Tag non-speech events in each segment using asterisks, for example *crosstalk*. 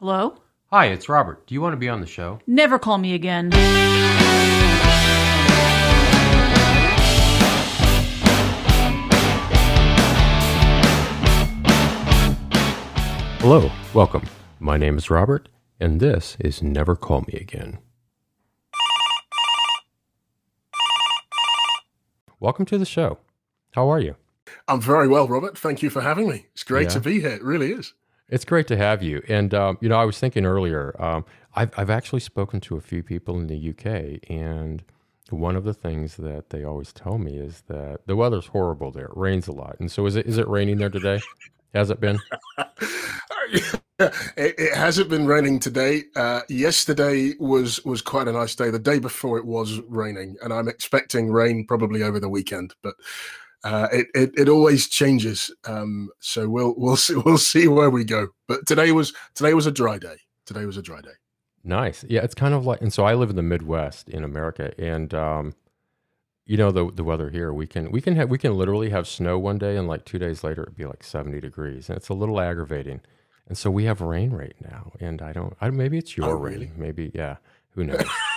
Hello? Hi, it's Robert. Do you want to be on the show? Never call me again. Hello, welcome. My name is Robert, and this is Never Call Me Again. Welcome to the show. How are you? I'm very well, Robert. Thank you for having me. It's great Yeah. to be here. It really is. It's great to have you. And, um, you know, I was thinking earlier, um, I've, I've actually spoken to a few people in the UK, and one of the things that they always tell me is that the weather's horrible there. It rains a lot. And so is it, is it raining there today? Has it been? *laughs* it, it hasn't been raining today. Uh, yesterday was was quite a nice day. The day before it was raining, and I'm expecting rain probably over the weekend. But uh, it, it it always changes. Um, so we'll we'll see we'll see where we go. But today was today was a dry day. Today was a dry day. Nice. Yeah, it's kind of like, and so I live in the Midwest in America, and um, you know the the weather here. We can we can have we can literally have snow one day, and like two days later it'd be like seventy degrees, and it's a little aggravating. And so we have rain right now, and I don't. I, maybe it's your Oh, rain. really? Maybe yeah. Who knows? *laughs*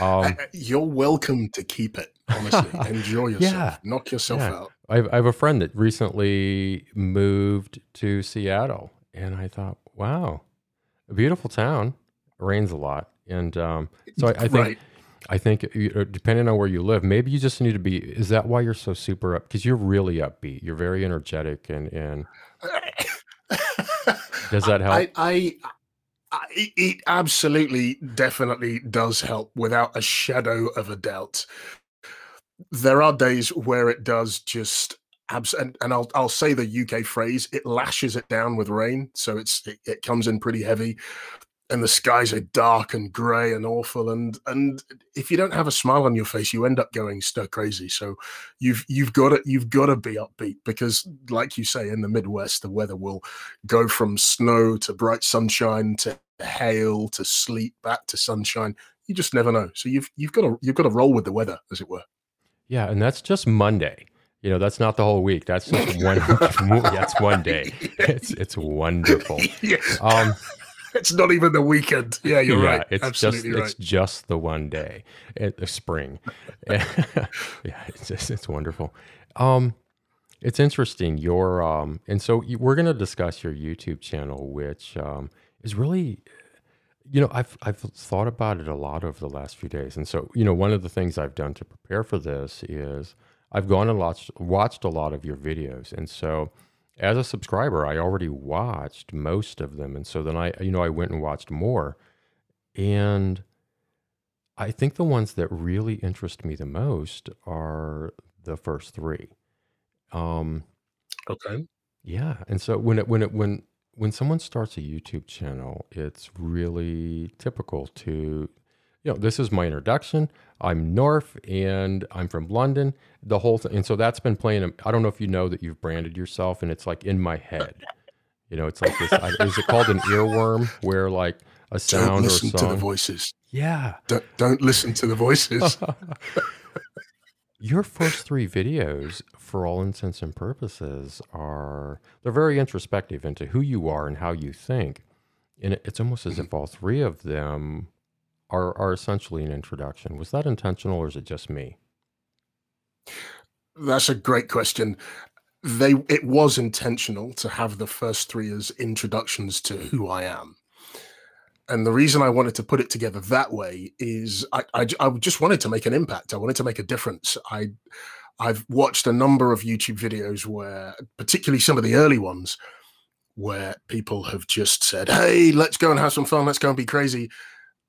um, Uh, You're welcome to keep it. Honestly, *laughs* enjoy yourself. Yeah. Knock yourself Yeah. out. I have, I have a friend that recently moved to Seattle, and I thought, wow, a beautiful town. It Rains a lot, and um, so I, I think Right. I think depending on where you live, maybe you just need to be. Is that why you're so super up? Because you're really upbeat. You're very energetic, and and *coughs* does that help? I, I, it- it absolutely, definitely does help without a shadow of a doubt. There are days where it does just abs- and, and I'll I'll say the UK phrase, it lashes it down with rain, so it's it, it comes in pretty heavy, and the skies are dark and grey and awful, and and if you don't have a smile on your face, you end up going stir crazy. So you've you've got to you've got to be upbeat because, like you say, in the Midwest, the weather will go from snow to bright sunshine to hail to sleet back to sunshine. You just never know. So you've you've got to you've got to roll with the weather, as it were. yeah, and that's just Monday. You know, that's not the whole week. That's just *laughs* one. *laughs* that's one day. It's it's wonderful. *laughs* Um, it's not even the weekend. Yeah, you're yeah, right. It's Absolutely just right. it's just the one day, at the spring. *laughs* yeah, it's just it's wonderful. Um, it's interesting. Your um, and so you, we're going to discuss your YouTube channel, which um, is really, you know, I've I've thought about it a lot over the last few days, and so you know, one of the things I've done to prepare for this is I've gone and watched watched a lot of your videos, and so as a subscriber, I already watched most of them, and so then I, you know, I went and watched more, and I think the ones that really interest me the most are the first three. Um, okay. yeah, and so when it when it when when someone starts a YouTube channel, it's really typical to, you know, this is my introduction. I'm North, and I'm from London. The whole thing, and so that's been playing. Um, I don't know if you know that you've branded yourself, and it's like in my head. You know, it's like this. I- Is it called an earworm, where like a Don't sound or a listen to the voices. Yeah. Don't, don't listen to the voices. *laughs* Your first three videos, for all intents and purposes, are they're very introspective into who you are and how you think. And it's almost as mm-hmm. if all three of them are are essentially an introduction. Was that intentional or is it just me? That's a great question. They it was intentional to have the first three as introductions to who I am. And the reason I wanted to put it together that way is I I just wanted to make an impact. I wanted to make a difference. I I've watched a number of YouTube videos where, particularly some of the early ones, where people have just said, "Hey, let's go and have some fun. Let's go and be crazy,"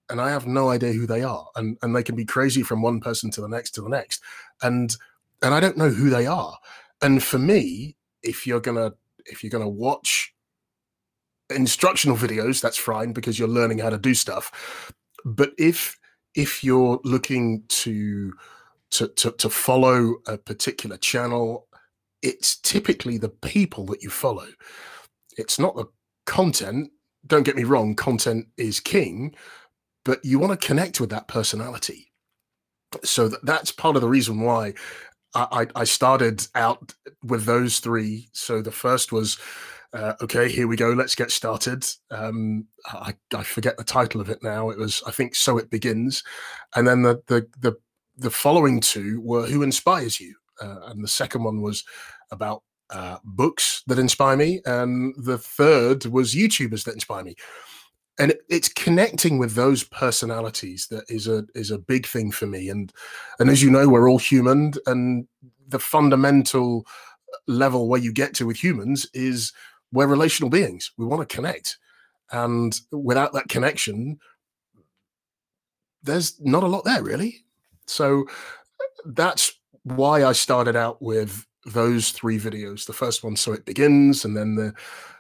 and I have no idea who they are, and and they can be crazy from one person to the next to the next, and and I don't know who they are. And for me, if you're gonna if you're gonna watch instructional videos, that's fine because you're learning how to do stuff. But if if you're looking to to to, to follow a particular channel, it's typically the people that you follow. It's not the content. Don't get me wrong, content is king, but you want to connect with that personality. So that, that's part of the reason why I, I I started out with those three. So the first was uh, okay, here we go. Let's get started. Um, I, I, forget the title of it now. It was, I think, so it begins, and then the the the, the following two were who inspires you, uh, and the second one was about uh, books that inspire me, and the third was YouTubers that inspire me. And it's connecting with those personalities that is a is a big thing for me. And and as you know, we're all human, and the fundamental uh, level where you get to with humans is we're relational beings. We want to connect. And without that connection, there's not a lot there really. So uh, that's why I started out with those three videos. The first one, so it begins, and then the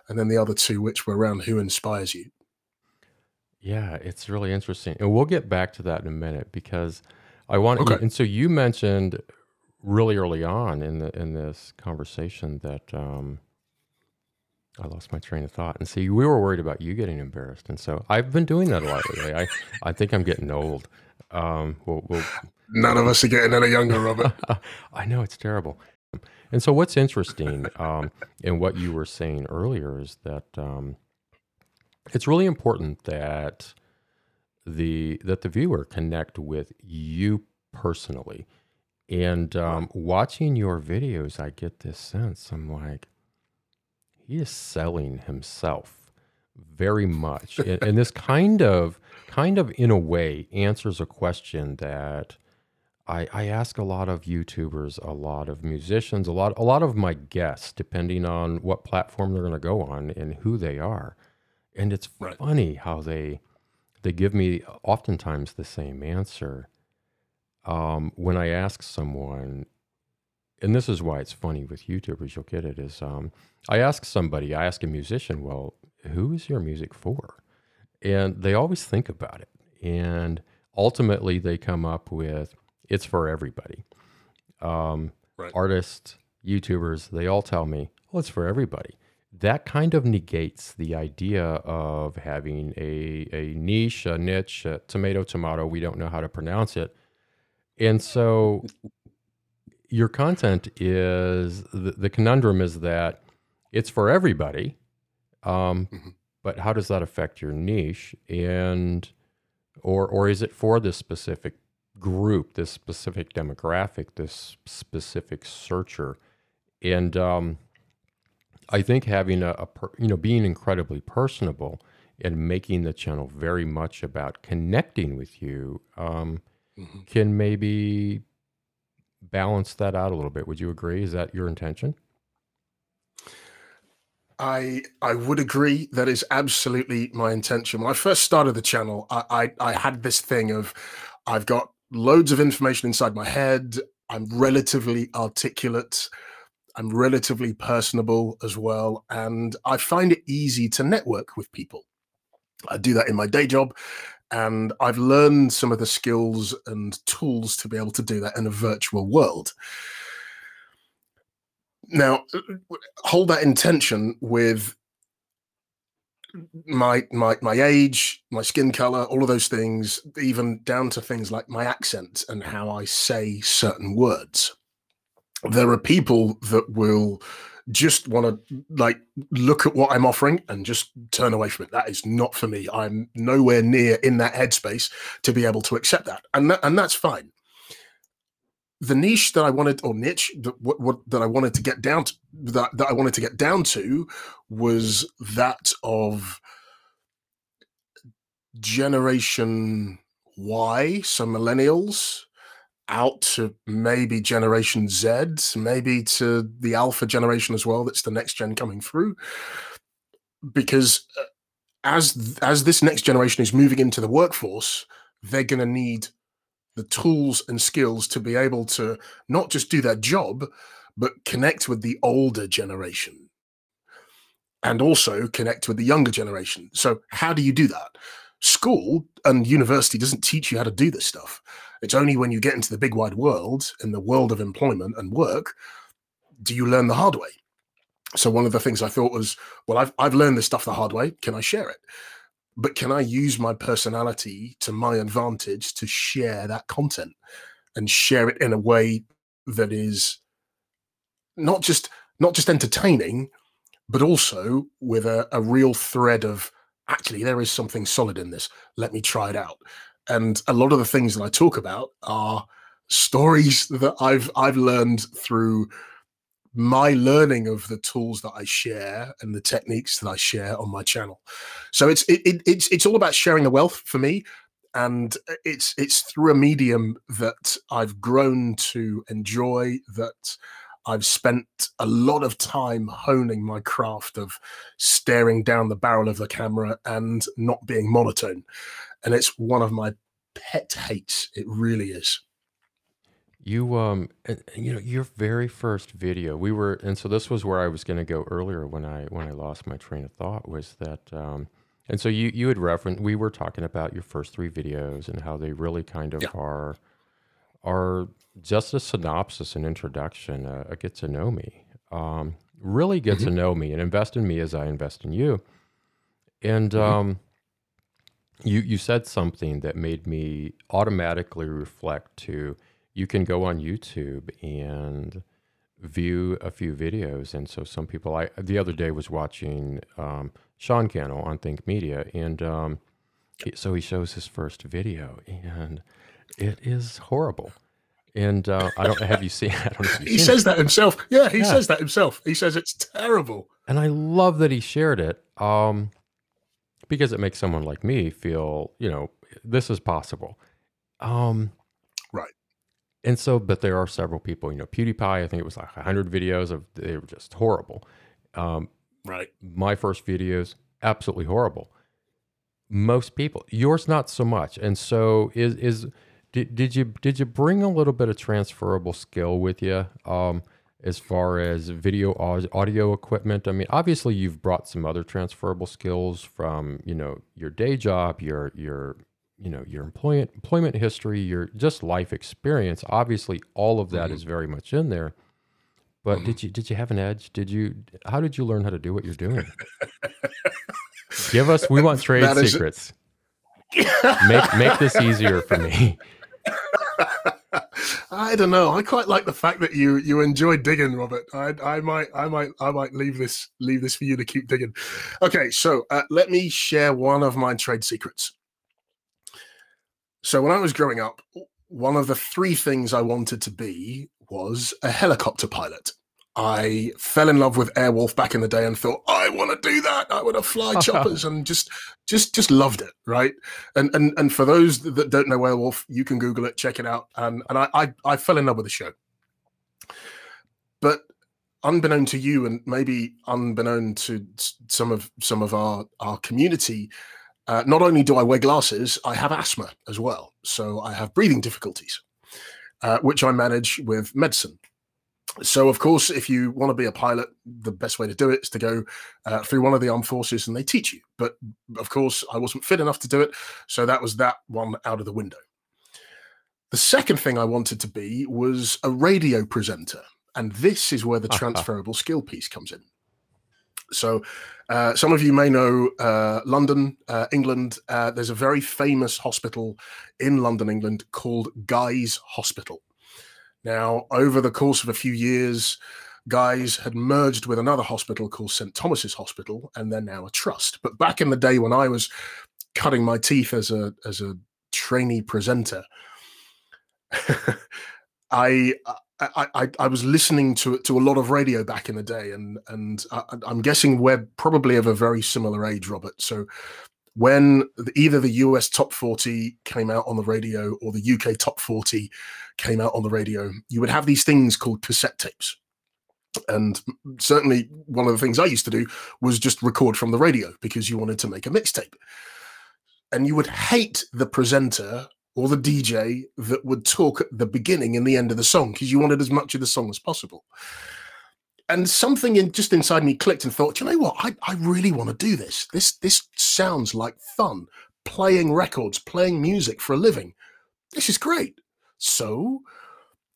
and then the other two, which were around who inspires you. Yeah, it's really interesting, and we'll get back to that in a minute because I want. Okay. And so you mentioned really early on in the in this conversation that um, I lost my train of thought. And see, we were worried about you getting embarrassed, and so I've been doing that a lot lately. I I think I'm getting old. Um, we'll, we'll, None of us are getting any younger, Robert. *laughs* I know it's terrible. And so, what's interesting um, in what you were saying earlier is that um, it's really important that the that the viewer connect with you personally. And um, watching your videos, I get this sense. I'm like, he is selling himself very much, and, and this kind of, kind of in a way, answers a question that I, I ask a lot of YouTubers, a lot of musicians, a lot, a lot of my guests, depending on what platform they're going to go on and who they are. And it's right. funny how they they give me oftentimes the same answer um, when I ask someone, and this is why it's funny with YouTubers, you'll get it, is um, I ask somebody, I ask a musician, well, who is your music for? And they always think about it. And ultimately, they come up with it's for everybody. Um, right. Artists, YouTubers, they all tell me, well, it's for everybody. That kind of negates the idea of having a, a niche, a niche, a tomato, tomato. We don't know how to pronounce it and so your content is the, the conundrum is that it's for everybody. Um, mm-hmm. But how does that affect your niche? And or or is it for this specific group, this specific demographic, this specific searcher? And um, I think having a, a per, you know being incredibly personable and making the channel very much about connecting with you um, mm-hmm. can maybe balance that out a little bit. Would you agree? Is that your intention? I I would agree. That is absolutely my intention. When I first started the channel, I, I, I had this thing of I've got loads of information inside my head. I'm relatively articulate. I'm relatively personable as well, and I find it easy to network with people. I do that in my day job, and I've learned some of the skills and tools to be able to do that in a virtual world. Now, hold that intention with my my my age, my skin color, all of those things, even down to things like my accent and how I say certain words. There are people that will just want to like look at what I'm offering and just turn away from it. That is not for me. I'm nowhere near in that headspace to be able to accept that, and that, and that's fine. The niche that I wanted, or niche that what, what that I wanted to get down to, that that I wanted to get down to, was that of generation Y, so millennials, out to maybe Generation Z, maybe to the Alpha generation as well. That's the next gen coming through, because uh, as as this next generation is moving into the workforce, they're going to need the tools and skills to be able to not just do their job, but connect with the older generation and also connect with the younger generation. So, how do you do that? School and university doesn't teach you how to do this stuff. It's only when you get into the big wide world, in the world of employment and work, do you learn the hard way. So one of the things I thought was, well, I've I've learned this stuff the hard way. Can I share it? But can I use my personality to my advantage to share that content and share it in a way that is not just not just entertaining, but also with a, a real thread of actually there is something solid in this. Let me try it out. And a lot of the things that I talk about are stories that I've I've learned through my learning of the tools that I share and the techniques that I share on my channel. So it's it, it, it's it's all about sharing the wealth for me, and it's it's through a medium that I've grown to enjoy that I've spent a lot of time honing my craft of staring down the barrel of the camera and not being monotone. And it's one of my pet hates. It really is. You um you know your very first video we were and so this was where I was going to go earlier when I when I lost my train of thought was that um and so you you had referenced we were talking about your first three videos and how they really kind of yeah. are are just a synopsis and introduction, uh, a get to know me. Um, really get mm-hmm. to know me and invest in me as I invest in you. And mm-hmm. um, you you said something that made me automatically reflect to you can go on YouTube and view a few videos. And so some people I the other day was watching um, Sean Cannell on Think Media and um, so he shows his first video and it is horrible. And uh, I don't have you seen. *laughs* I don't know he says it. that himself. Yeah, he yeah. says that himself. He says it's terrible. And I love that he shared it um, because it makes someone like me feel, you know, this is possible. Um, right. And so, but there are several people, you know, PewDiePie. I think it was like hundred videos of they were just horrible. Um, right. My first videos absolutely horrible. Most people, yours not so much. And so is is did, did you did you bring a little bit of transferable skill with you um, as far as video audio equipment? I mean, obviously you've brought some other transferable skills from you know your day job, your your you know your employment employment history, your just life experience. Obviously, all of that mm-hmm. is very much in there. But mm-hmm. did you did you have an edge? Did you how did you learn how to do what you're doing? Give us. We want *laughs* trade secrets. make make this easier for me. *laughs* I don't know. I quite like the fact that you you enjoy digging, Robert. I, I might I might I might leave this leave this for you to keep digging. Okay, so uh, let me share one of my trade secrets. So when I was growing up, one of the three things I wanted to be was a helicopter pilot. I fell in love with Airwolf back in the day and thought I want to do that. I want to fly *laughs* choppers and just just just loved it, right? And and and for those that don't know Airwolf, you can Google it, check it out. And and I I, I fell in love with the show. But unbeknown to you and maybe unbeknown to some of some of our our community, uh, not only do I wear glasses, I have asthma as well. So I have breathing difficulties, uh, which I manage with medicine. So, of course, if you want to be a pilot, the best way to do it is to go uh, through one of the armed forces and they teach you. But of course, I wasn't fit enough to do it. So that was that one out of the window. The second thing I wanted to be was a radio presenter. And this is where the *laughs* transferable skill piece comes in. So, uh, some of you may know uh, London, uh, England. Uh, there's a very famous hospital in London, England called Guy's Hospital. Now, over the course of a few years, Guy's had merged with another hospital called St. Thomas's Hospital, and they're now a trust. But back in the day when I was cutting my teeth as a as a trainee presenter, *laughs* I, I, I I was listening to to a lot of radio back in the day, and and I, I'm guessing we're probably of a very similar age, Robert. So when either the US top 40 came out on the radio or the UK top 40 came out on the radio, you would have these things called cassette tapes. And certainly one of the things I used to do was just record from the radio because you wanted to make a mixtape. And you would hate the presenter or the DJ that would talk at the beginning and the end of the song because you wanted as much of the song as possible and something in just inside me clicked and thought, you know what? I, I really want to do this. This this sounds like fun. Playing records, playing music for a living. This is great. So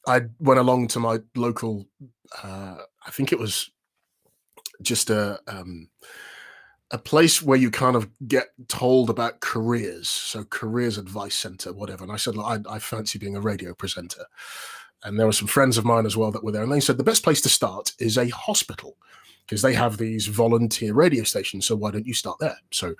I went along to my local. Uh, I think it was just a um, a place where you kind of get told about careers. So careers advice center, whatever. And I said, I, I fancy being a radio presenter and there were some friends of mine as well that were there, and they said the best place to start is a hospital because they have these volunteer radio stations. So why don't you start there? So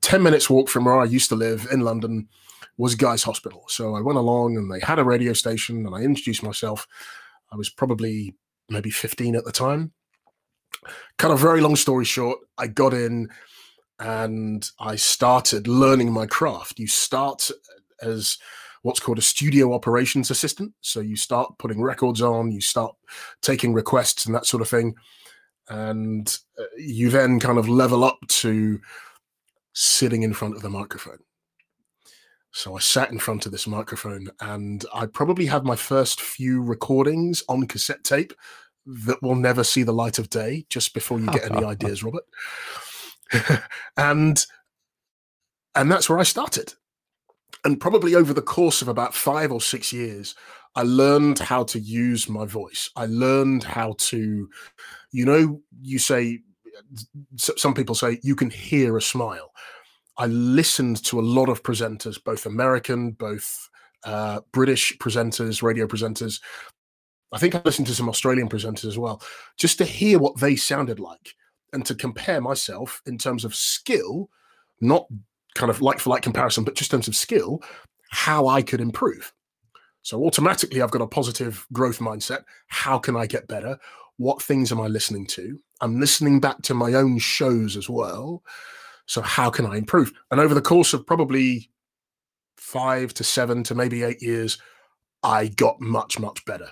10 minutes walk from where I used to live in London was Guy's Hospital. So I went along and they had a radio station and I introduced myself. I was probably maybe 15 at the time. Kind of very long story short, I got in and I started learning my craft. You start as what's called a studio operations assistant. So you start putting records on, you start taking requests and that sort of thing. And uh, you then kind of level up to sitting in front of the microphone. So I sat in front of this microphone and I probably had my first few recordings on cassette tape that will never see the light of day just before you get any *laughs* ideas, Robert. *laughs* and and that's where I started. And probably over the course of about five or six years, I learned how to use my voice. I learned how to, you know, you say, some people say you can hear a smile. I listened to a lot of presenters, both American, both uh, British presenters, radio presenters. I think I listened to some Australian presenters as well, just to hear what they sounded like and to compare myself in terms of skill, not kind of like for like comparison, but just in terms of skill, how I could improve. So automatically, I've got a positive growth mindset. How can I get better? What things am I listening to? I'm listening back to my own shows as well. So, how can I improve? And over the course of probably five to seven to maybe eight years, I got much, much better.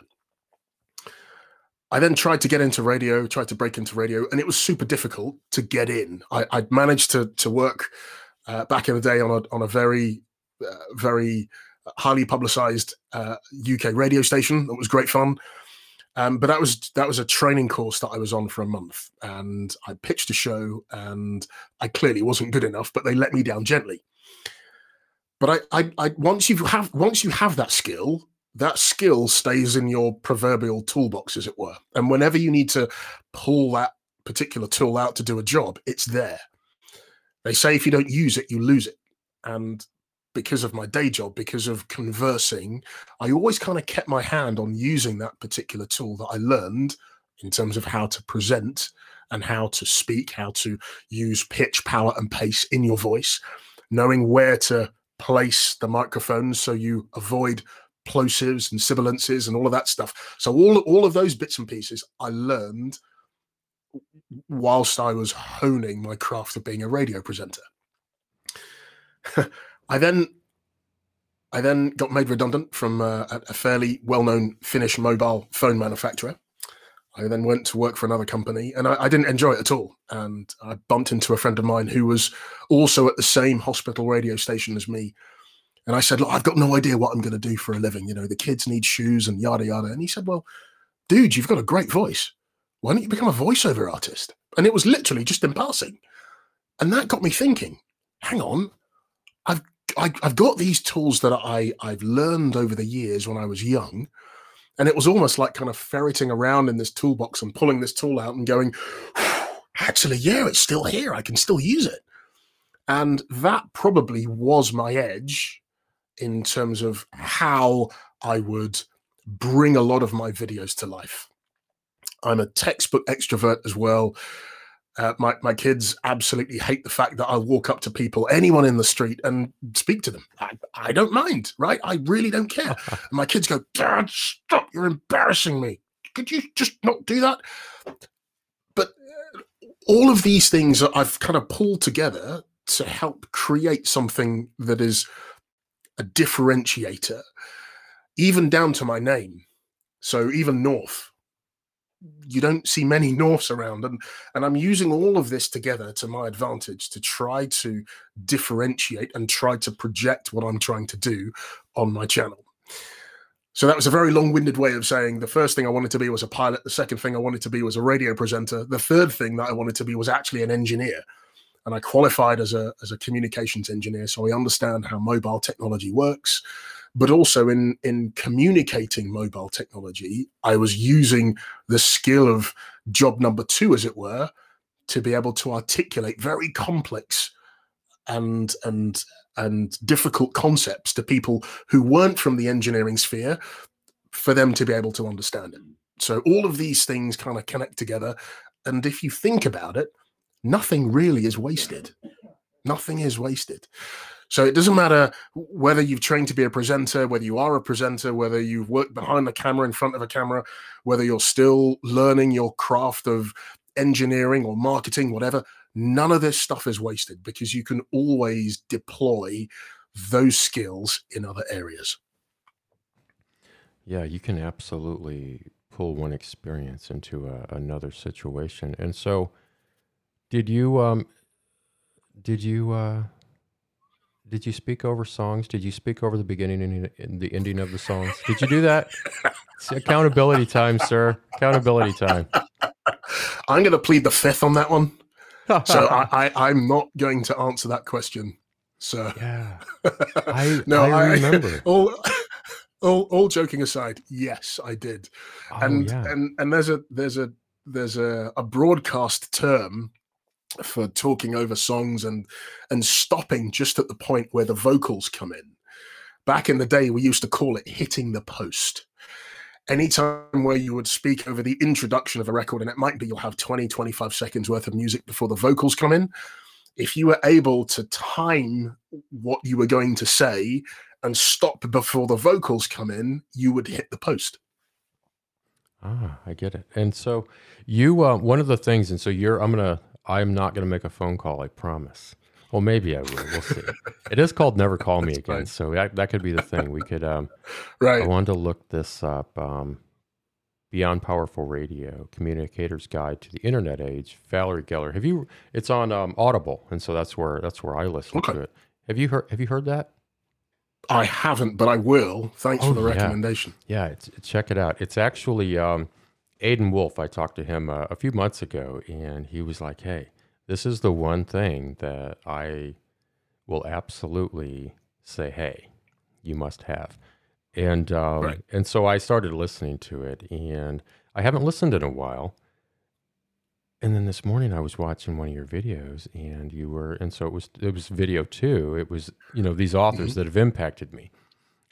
I then tried to get into radio, tried to break into radio, and it was super difficult to get in. I, would managed to to work uh, back in the day on a on a very uh, very highly publicized uh, UK radio station. That was great fun. Um, but that was that was a training course that I was on for a month, and I pitched a show, and I clearly wasn't good enough, but they let me down gently. But I, I, I once you have once you have that skill, that skill stays in your proverbial toolbox, as it were. And whenever you need to pull that particular tool out to do a job, it's there. They say if you don't use it, you lose it. And because of my day job, because of conversing, I always kind of kept my hand on using that particular tool that I learned in terms of how to present and how to speak, how to use pitch, power, and pace in your voice, knowing where to place the microphone so you avoid plosives and sibilances and all of that stuff. So all all of those bits and pieces I learned whilst I was honing my craft of being a radio presenter. *laughs* I then I then got made redundant from uh, a fairly well-known Finnish mobile phone manufacturer. I then went to work for another company, and I, I, didn't enjoy it at all. And I bumped into a friend of mine who was also at the same hospital radio station as me. And I said, "Look, I've got no idea what I'm going to do for a living. You know, the kids need shoes and yada yada." And he said, "Well, dude, you've got a great voice. Why don't you become a voiceover artist?" And it was literally just in passing, and that got me thinking. Hang on, I've I, have got these tools that I I've learned over the years when I was young, and it was almost like kind of ferreting around in this toolbox and pulling this tool out and going, *sighs* actually, yeah, it's still here. I can still use it, and that probably was my edge in terms of how I would bring a lot of my videos to life. I'm a textbook extrovert as well. Uh, my my kids absolutely hate the fact that I walk up to people, anyone in the street, and speak to them. I, I don't mind, right? I really don't care. *laughs* my kids go, Dad, stop! You're embarrassing me. Could you just not do that? But uh, all of these things I've kind of pulled together to help create something that is a differentiator, even down to my name. So even North, you don't see many Norths around, and and I'm using all of this together to my advantage to try to differentiate and try to project what I'm trying to do on my channel. So that was a very long-winded way of saying the first thing I wanted to be was a pilot. The second thing I wanted to be was a radio presenter. The third thing that I wanted to be was actually an engineer, and I qualified as a as a communications engineer. So I understand how mobile technology works but also in in communicating mobile technology i was using the skill of job number two as it were to be able to articulate very complex and and and difficult concepts to people who weren't from the engineering sphere for them to be able to understand it so all of these things kind of connect together and if you think about it, nothing really is wasted. Nothing is wasted. So it doesn't matter whether you've trained to be a presenter, whether you are a presenter, whether you've worked behind the camera, in front of a camera, whether you're still learning your craft of engineering or marketing, whatever. None of this stuff is wasted because you can always deploy those skills in other areas. Yeah, you can absolutely pull one experience into a, another situation. And so, did you um, did you uh, did you speak over songs? Did you speak over the beginning and the ending of the songs? Did you do that? It's accountability time, sir. Accountability time. I'm going to plead the fifth on that one. so *laughs* I, I, am not going to answer that question. So yeah, *laughs* I no, I remember. *laughs* all, all, all joking aside, yes, I did. Oh, and yeah. and and there's a there's a there's a, a broadcast term for talking over songs and and stopping just at the point where the vocals come in. Back in the day, we used to call it hitting the post. Anytime where you would speak over the introduction of a record, and it might be you'll have 20, 25 seconds worth of music before the vocals come in. If you were able to time what you were going to say and stop before the vocals come in, you would hit the post. Ah, I get it. And so you, uh, one of the things, and so you're, I'm gonna I'm not going to make a phone call. I promise. Well, maybe I will. We'll see. it is called "Never Call *laughs* Me Again," fine. so that, that could be the thing. We could. Um, *laughs* right. I wanted to look this up. Um, Beyond Powerful Radio: Communicator's Guide to the Internet Age. Valerie Geller. Have you? It's on um, Audible, and so that's where that's where I listen okay. to it. Have you heard? Have you heard that? I haven't, but I will. Thanks oh, for the recommendation. Yeah, yeah check it out. It's actually um, Aiden Wolf, I talked to him uh, a few months ago, and he was like, "Hey, this is the one thing that I will absolutely say, hey, you must have." And um, right. and so I started listening to it, and I haven't listened in a while. And then this morning I was watching one of your videos, and you were, and so it was it was video two. It was you know these authors mm-hmm. that have impacted me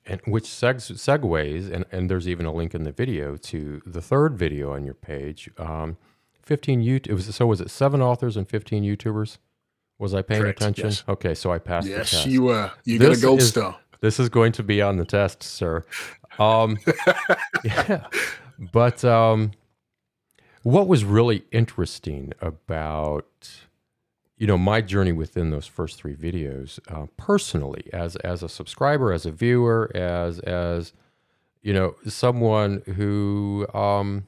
and which segs, segues, and, and there's even a link in the video to the third video on your page. Um, 15 you it was so was it seven authors and 15 YouTubers? Was I paying Correct, attention? Yes. Okay, so I passed yes, the test. you were. You got a gold is, star. This is going to be on the test, sir. Um, *laughs* yeah, but um, what was really interesting about you know my journey within those first three videos uh, personally as as a subscriber as a viewer as as you know someone who um,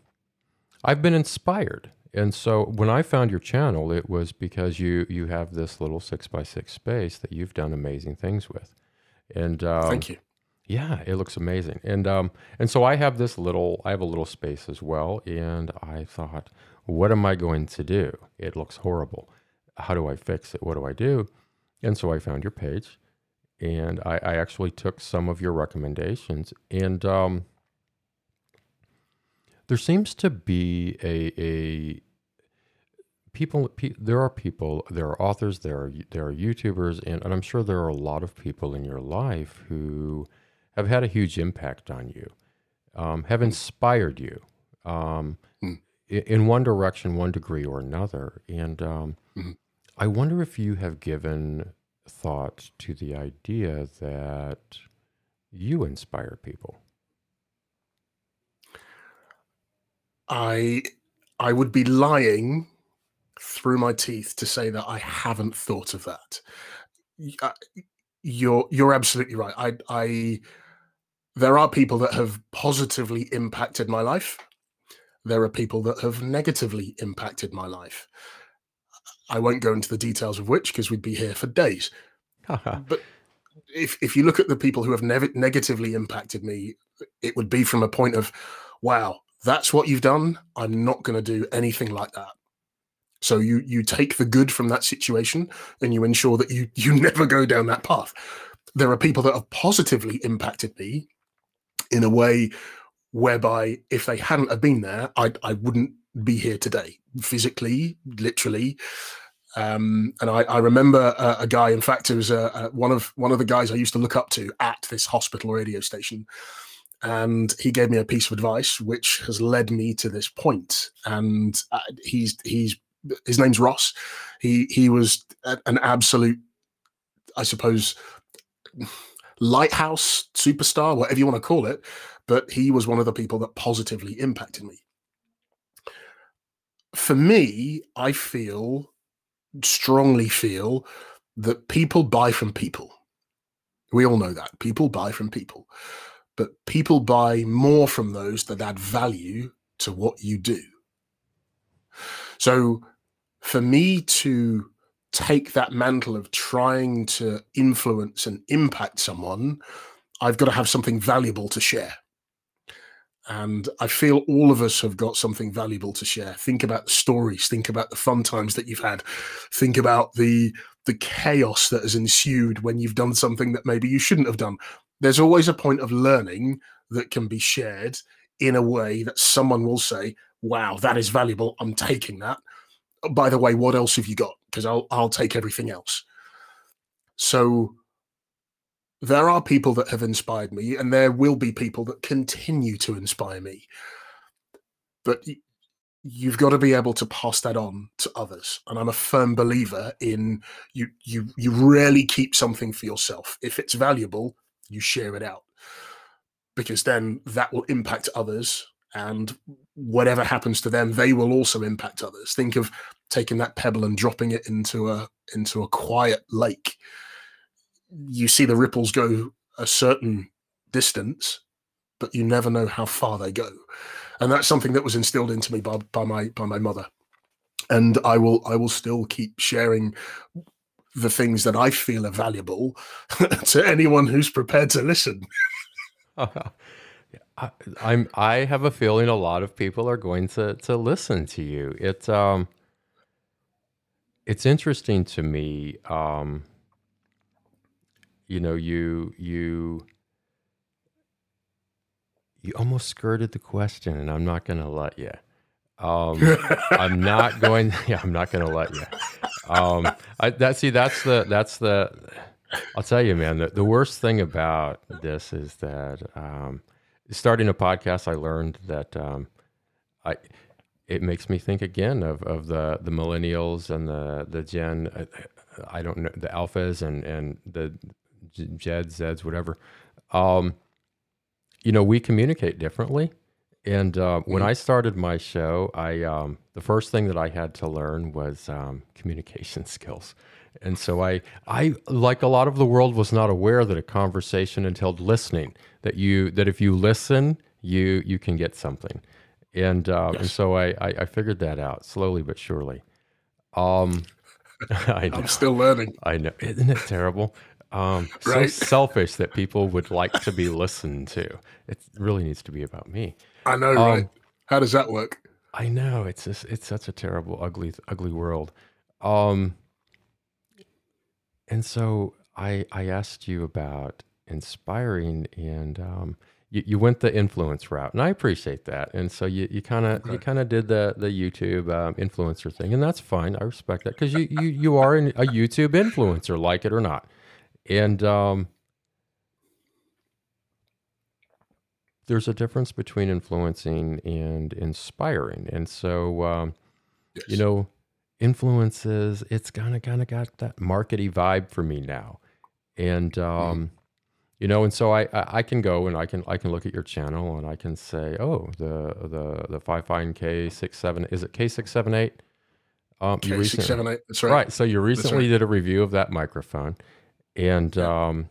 i've been inspired. And so when i found your channel it was because you you have this little six by six space that you've done amazing things with. And um, thank you. Yeah it looks amazing. And um and so i have this little i have a little space as well. And i thought what am i going to do? It looks horrible how do I fix it? What do I do? And so I found your page and I, I actually took some of your recommendations. And um, there seems to be a, a people, pe- there are people, there are authors, there are, there are YouTubers, and, and I'm sure there are a lot of people in your life who have had a huge impact on you, um, have inspired you. Um, mm. in one direction, one degree or another. And um, mm-hmm. I wonder if you have given thought to the idea that you inspire people. I I would be lying through my teeth to say that I haven't thought of that. Uh, you're you're absolutely right. I I there are people that have positively impacted my life. There are people that have negatively impacted my life. I won't go into the details of which because we'd be here for days. *laughs* but if if you look at the people who have nev- negatively impacted me, it would be from a point of, wow, that's what you've done. I'm not going to do anything like that. So you you take the good from that situation and you ensure that you you *laughs* never go down that path. There are people that have positively impacted me in a way whereby if they hadn't have been there, I I wouldn't be here today, physically, literally. Um, and I, I remember a, a, guy. In fact, it was a, a, one of one of the guys I used to look up to at this hospital radio station. and he gave me a piece of advice which has led me to this point. And uh, he's he's his name's Ross. He he was an absolute, I suppose, lighthouse superstar, whatever you want to call it. But he was one of the people that positively impacted me. For me, I feel strongly feel that people buy from people. We all know that people buy from people but people buy more from those that add value to what you do. So for me to take that mantle of trying to influence and impact someone, I've got to have something valuable to share. And I feel all of us have got something valuable to share. Think about the stories, think about the fun times that you've had, think about the the chaos that has ensued when you've done something that maybe you shouldn't have done there's always a point of learning that can be shared in a way that someone will say, "Wow, that is valuable. I'm taking that." By the way, what else have you got? Because I'll I'll take everything else. So there are people that have inspired me, and there will be people that continue to inspire me. But you've got to be able to pass that on to others and i'm a firm believer in you you you rarely keep something for yourself. If it's valuable you share it out because then that will impact others and whatever happens to them they will also impact others. Think of taking that pebble and dropping it into a into a quiet lake you see the ripples go a certain distance but you never know how far they go and that's something that was instilled into me by, by my by my mother and i will i will still keep sharing the things that I feel are valuable *laughs* to anyone who's prepared to listen. *laughs* *laughs* I, I'm. I have a feeling a lot of people are going to to listen to you. It's um. It's interesting to me. Um. You know, you you you almost skirted the question, and I'm not going to let you. Um, I'm not *laughs* going. *laughs* Yeah, I'm not going to let you. Um, I, that see, that's the that's the. I'll tell you, man. The, the worst thing about this is that um, starting a podcast, I learned that um, I it makes me think again of, of the the millennials and the the Gen. Uh, I don't know the alphas and and the Jeds, Zeds, whatever. Um, you know, we communicate differently and uh, when mm-hmm. I started my show, I um, the first thing that I had to learn was um, communication *laughs* skills. And so I, I like a lot of the world was not aware that a conversation entailed listening. That you that if you listen, you you can get something. And uh, yes. and so I, I, I figured that out slowly but surely. Um, *laughs* I am still learning. I know, isn't it terrible? Um, *laughs* right? So selfish that people would like to be listened to. It really needs to be about me. I know, um, right? How does that work? I know it's just, it's such a terrible, ugly, ugly world. Um, and so I I asked you about inspiring, and um, you, you went the influence route, and I appreciate that. And so you you kind of okay. you kind of did the the YouTube um, influencer thing, and that's fine. I respect that because you you you are a YouTube influencer, like it or not. And um, there's a difference between influencing and inspiring. And so, um, yes. you know, influences, it's kind of kind of got that markety vibe for me now. And, mm-hmm. um, mm. you know, and so I, I can go and I can I can look at your channel and I can say, oh, the the the Fifine K six seven is it K six seven eight? Um, K six seven eight. That's right. Right. So you recently right. did a review of that microphone, and um,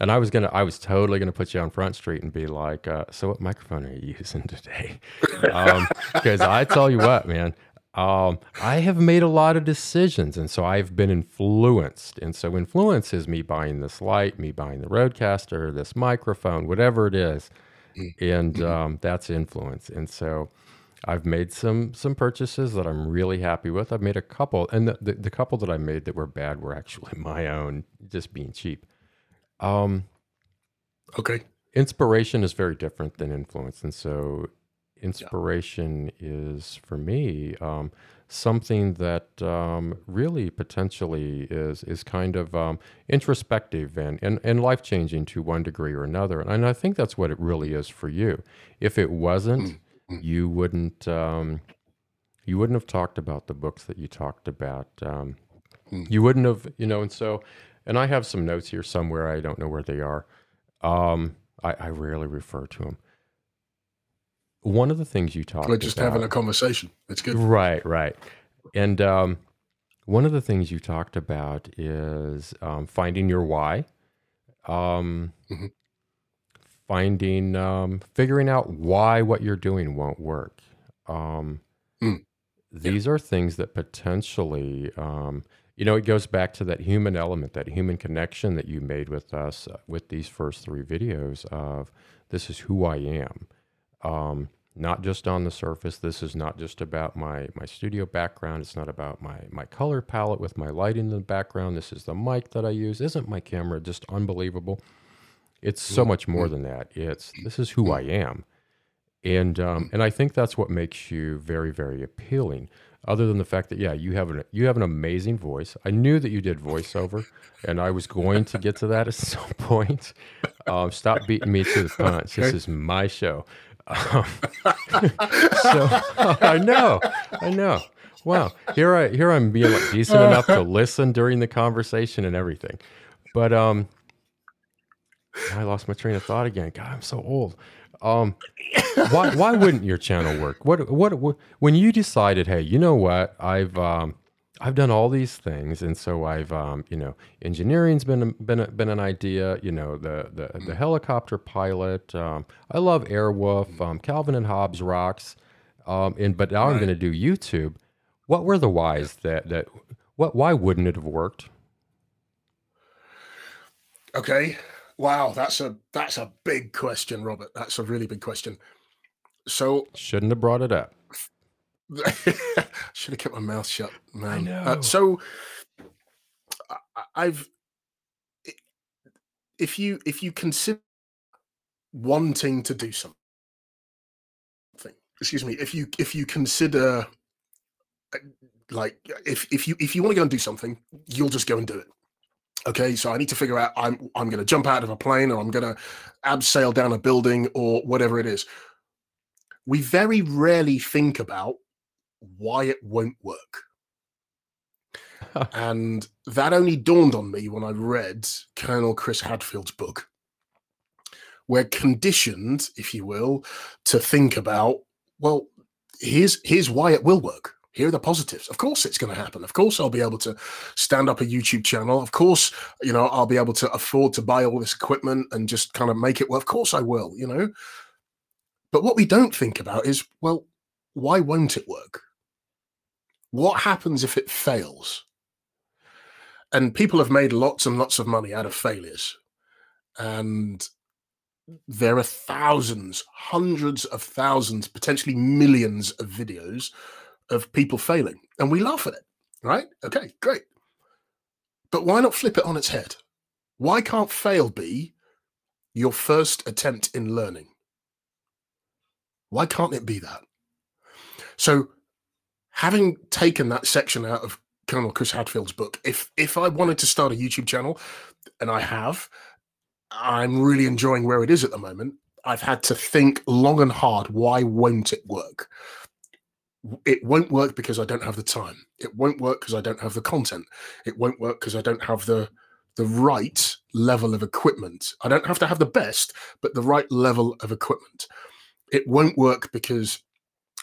and I was gonna, I was totally gonna put you on Front Street and be like, uh, "So what microphone are you *laughs* using today?" Because um, I tell you what, man, um, I have made a lot of decisions, and so I've been influenced. And so influence is me buying this light, me buying the Rodecaster, this microphone, whatever it is, mm-hmm. and mm-hmm. um, that's influence. And so I've made some some purchases that I'm really happy with. I've made a couple, and the, the, the couple that I made that were bad were actually *laughs* my own, just being cheap. Um, okay. Inspiration is very different than influence, and so inspiration yeah. is for me um, something that um, really potentially is is kind of um, introspective and, and, and life changing to one degree or another. And I think that's what it really is for you. If it wasn't, mm-hmm. You wouldn't um, you wouldn't have talked about the books that you talked about. Um, mm. You wouldn't have, you know. And so, and I have some notes here somewhere. I don't know where they are. Um, I, I rarely refer to them one of the things you talked We're just about, having a conversation. It's good. Right, right. And um, one of the things you talked about is um, finding your why, um, mm-hmm. Finding, um, figuring out why what you're doing won't work. Um, mm. These yeah. are things that potentially, um, you know, it goes back to that human element, that human connection that you made with us uh, with these first three videos of this is who I am. Um, not just on the surface. This is not just about my my studio background. It's not about my my color palette with my lighting in the background. This is the mic that I use. Isn't my camera just unbelievable? It's so much more than that. It's this is who I am, and um, and I think that's what makes you very very appealing. Other than the fact that yeah, you have an you have an amazing voice. I knew that you did voiceover, and I was going to get to that at *laughs* some point. Um, stop beating me to the *laughs* punch. This is my show. Um, *laughs* so I know, I know. Wow, here I here I'm being like decent enough to listen during the conversation and everything, but um, I lost my train of thought again. God, I'm so old. Um, why why wouldn't your channel work? What what, what when you decided, hey, you know what? I've um, I've done all these things, and so I've, um, you know, engineering's been a, been a, been an idea. You know, the the, the mm-hmm. helicopter pilot. Um, I love Airwolf. Mm-hmm. Um, Calvin and Hobbes rocks. Um, and but now right. I'm going to do YouTube. What were the whys that that what why wouldn't it have worked? Okay, wow, that's a that's a big question, Robert. That's a really big question. So shouldn't have brought it up. *laughs* Should have kept my mouth shut, man. Uh, so I, have if you if you consider wanting to do something, excuse me, if you if you consider uh, like if if you if you want to go and do something, you'll just go and do it. Okay, so I need to figure out I'm I'm going to jump out of a plane or I'm going to abseil down a building or whatever it is. We very rarely think about why it won't work. *laughs* and that only dawned on me when I read Colonel Chris Hadfield's book. We're conditioned, if you will, to think about, well, here's here's why it will work. Here are the positives. Of course, it's going to happen. Of course, I'll be able to stand up a YouTube channel. Of course, you know, I'll be able to afford to buy all this equipment and just kind of make it. Well, of course, I will. You know, but what we don't think about is, well, why won't it work? What happens if it fails? And people have made lots and lots of money out of failures. And there are thousands, hundreds of thousands, potentially millions of videos of people failing. And we laugh at it, right? Okay, great. But why not flip it on its head? Why can't fail be your first attempt in learning? Why can't it be that? So having taken that section out of Colonel Chris Hadfield's book, if if I wanted to start a YouTube channel, and I have, I'm really enjoying where it is at the moment. I've had to think long and hard. Why won't it work? It won't work because I don't have the time. It won't work because I don't have the content. It won't work because I don't have the the right level of equipment. I don't have to have the best, but the right level of equipment. It won't work because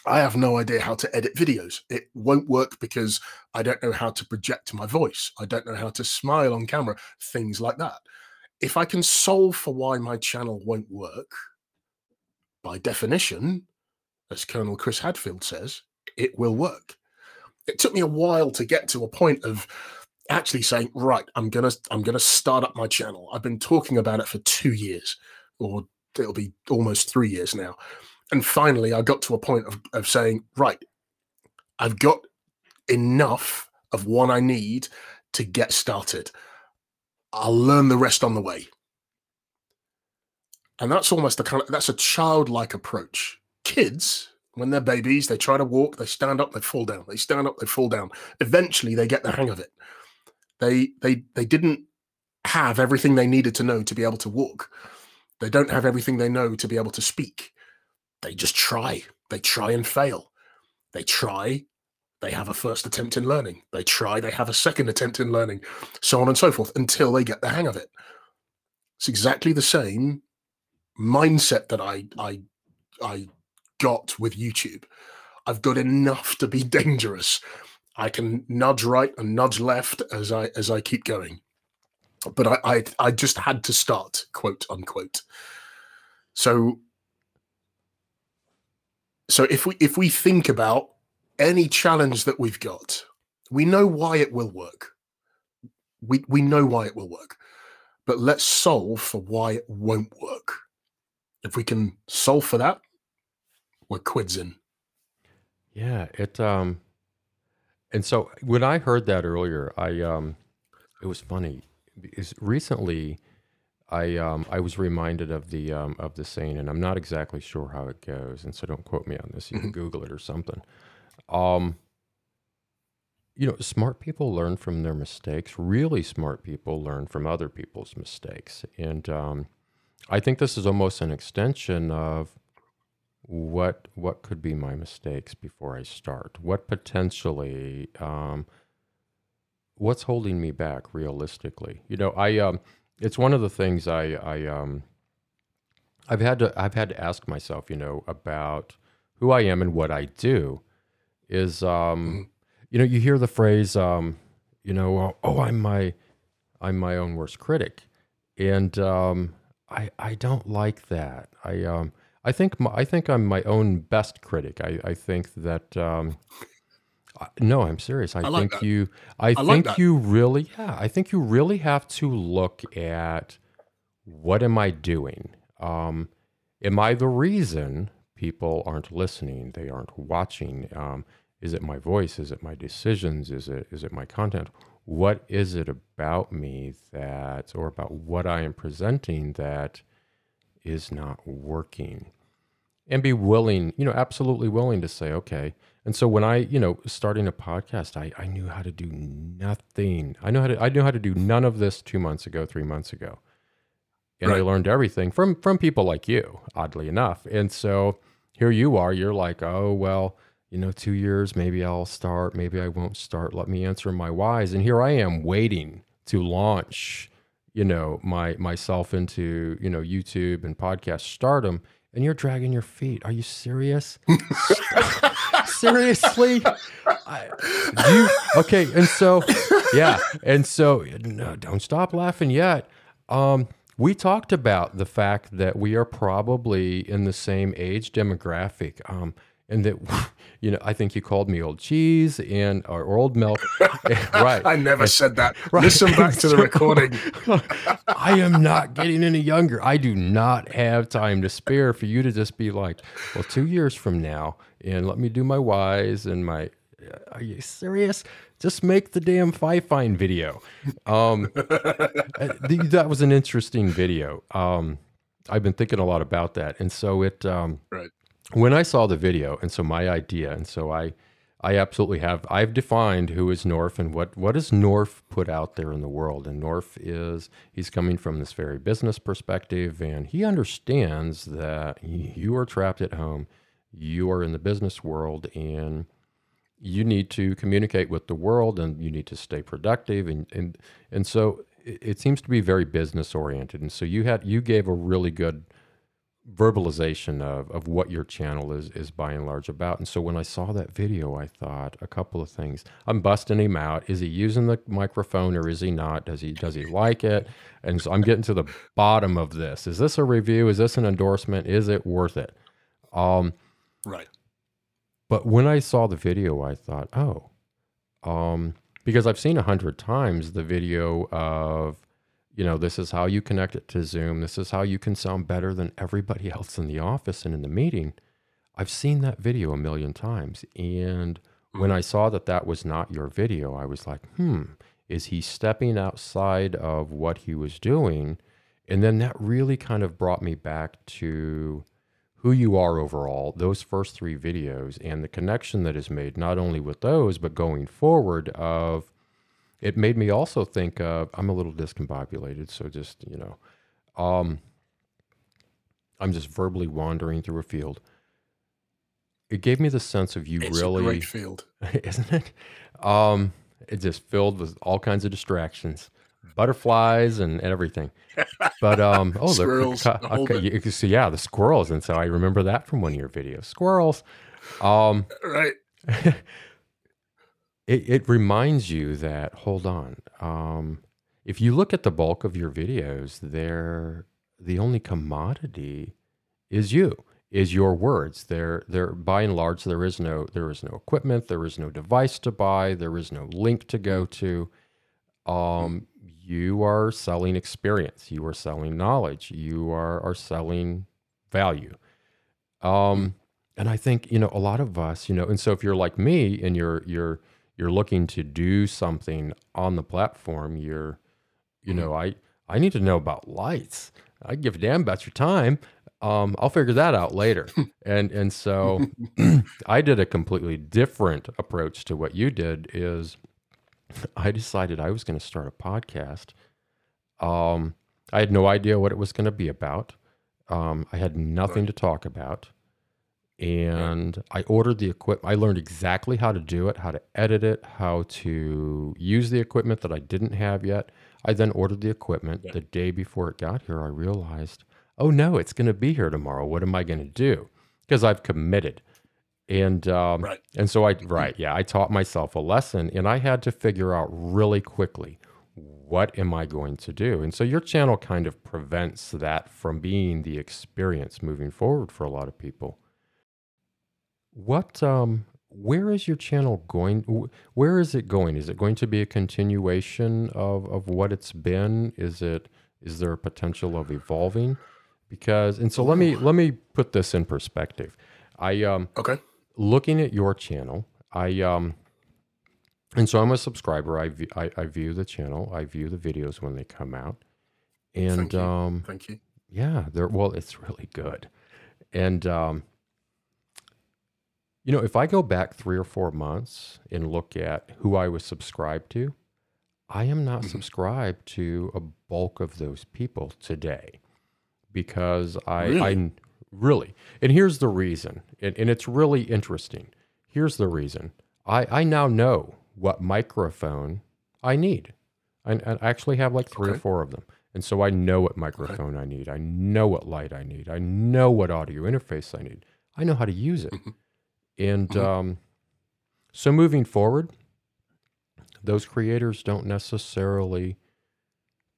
I have no idea how to edit videos. It won't work because I don't know how to project my voice. I don't know how to smile on camera, things like that. If I can solve for why my channel won't work, by definition, as Colonel Chris Hadfield says, it will work. It took me a while to get to a point of actually saying, right, I'm gonna I'm gonna start up my channel. I've been talking about it for two years, or it'll be almost three years now and finally i got to a point of, of saying right i've got enough of what i need to get started i'll learn the rest on the way and that's almost the kind of that's a childlike approach kids When they're babies, they try to walk, they stand up, they fall down. They stand up, they fall down. Eventually, they get the hang of it. They they they didn't have everything they needed to know to be able to walk. They don't have everything they know to be able to speak. They just try. They try and fail. They try. They have a first attempt in learning. They try. They have a second attempt in learning, so on and so forth until they get the hang of it. It's exactly the same mindset that I I I got with YouTube. I've got enough to be *laughs* dangerous. I can nudge right and nudge left as I as I keep going. But I I, I just had to start, quote unquote. So so if we if we think about any challenge that we've got, we know why it will work. We we know why it will work. But let's solve for why it won't work. If we can solve for that, we're quids in. Yeah, it um and so when I heard that earlier, I um it was funny because recently I um I was reminded of the um of the saying and I'm not exactly sure how it goes and so don't quote me on this. You can Mhm. Google it or something. Um you know, smart people learn from their mistakes. Really smart people learn from other people's mistakes. And um I think this is almost an extension of what what could be my mistakes before I start? What potentially um, what's holding me back realistically? You know, I um, it's one of the things I I um, I've had to I've had to ask myself, you know, about who I am and what I do. Is um, you know, you hear the phrase, um, you know, oh, I'm my I'm my own worst critic, and um, I I don't like that. I um I think my, I think I'm my own best critic. I I think that um I- no, I'm serious. I, I like think that. you I, like think that. you really yeah, I think you really have to look at what am I doing? Um am I the reason people aren't listening, they aren't watching? Um is it my voice? Is it my decisions? Is it is it my content? What is it about me that or about what I am presenting that is not working? And be willing, you know, absolutely willing to say, okay. And so when I, you know, starting a podcast, I, I knew how to do nothing. I know how to I knew how to do none of this two months ago, three months ago. And I learned everything from from people like you, oddly enough. And so here you are, you're like, oh well, you know, two years, maybe I'll start, maybe I won't start. Let me answer my whys. And here I am waiting to launch, you know, my myself into, you know, YouTube and podcast stardom. And you're dragging your feet. Are you serious? *laughs* Seriously? I, you, okay, and so yeah, and so no, don't stop laughing yet. Um, we talked about the fact that we are probably in the same age demographic, um, and that *laughs* you know I think you called me old cheese and or old milk, *laughs* right? I never said that. *laughs* Right. Listen back to the recording. I am not getting any younger. I do not have time to spare for you to just be like, well, two years from now, and let me do my whys and my. Are you serious? Just make the damn Fifine video. Um, uh, that was an interesting video. Um, I've been thinking a lot about that, and so it. Um, Right. When I saw the video, and so my idea, and so I, I absolutely have. I've defined who is Norf and what what does Norf put out there in the world. And Norf is he's coming from this very business perspective, and he understands that you are trapped at home, you are in the business world, and you need to communicate with the world, and you need to stay productive, and and and so it, it seems to be very business oriented. And so you had you gave a really good verbalization of, of what your channel is is by and large about. And so when I saw that video, I thought a couple of things. I'm busting him out. Is he using the microphone or is he not? Does he does he like it? And so I'm getting to the bottom of this. Is this a review? Is this an endorsement? Is it worth it? Um, Right. but when I saw the video, I thought, oh, um, because I've seen a hundred times the video of, you know, this is how you connect it to Zoom. This is how you can sound better than everybody *laughs* else in the office and in the meeting. I've seen that video a million times. And when I saw that that was not your video, I was like, hmm, is he stepping outside of what he was doing? And then that really kind of brought me back to who you are overall, those first three videos, and the connection that is made not only with those, but going forward of it made me also think of I'm a little discombobulated, so just, you know, um, I'm just verbally wandering through a field. It gave me the sense of you It's a really, great *laughs* field. isn't it? Um, it's just filled with all kinds of distractions, butterflies and, and everything. But um, *laughs* oh, the Squirrels, the okay, you can see, yeah, the squirrels, and so I remember that from one of your videos. Squirrels. Um, *laughs* Right. It, it reminds you that hold on um, if you look at the bulk of your videos they're the only commodity is you is your words. They're they're by and large there is no there is no equipment there is no device to buy there is no link to go to. Um, you are selling experience. You are selling knowledge. You are are selling value. Um, and I think you know a lot of us, you know, and so if you're like me and you're you're you're looking to do something on the platform, you're, you know, I I need to know about lights. I give a damn about your time. Um, I'll figure that out later. *laughs* and and so *laughs* *clears throat* I did a completely different approach to what you did. Is I decided I was going to start a podcast. Um, I had no idea what it was going to be about. Um, I had nothing to talk about. And I ordered the equipment. I learned exactly how to do it, how to edit it, how to use the equipment that I didn't have yet. I then ordered the equipment. Yeah. The day before it got here, I realized, oh no, it's going to be here tomorrow. What am I going to do? Because I've committed. And um, Right. and so I right, yeah, I taught myself a lesson and I had to figure out really quickly what am I going to do? And so your channel kind of prevents that from being the experience moving forward for a lot of people. What um where is your channel going where is it going? Is it going to be a continuation of of what it's been? Is it is there a potential of evolving? Because and so let me let me put this in perspective. I um Okay. looking at your channel, I um, and so I'm a subscriber. I, view I view the channel. I view the videos when they come out, and Thank you. um, Thank you. yeah, they're well, it's really good, and um, you know, if I go back three or four months and look at who I was subscribed to, I am not Mhm. subscribed to a bulk of those people today because I, Really? I really, and here's the reason, and, and it's really interesting. Here's the reason. I, I now know what microphone I need. I, I actually have like three or four of them. And so I know what microphone I need. I know what light I need. I know what audio interface I need. I know how to use it. Mhm. And Mhm. um, so moving forward, those creators don't necessarily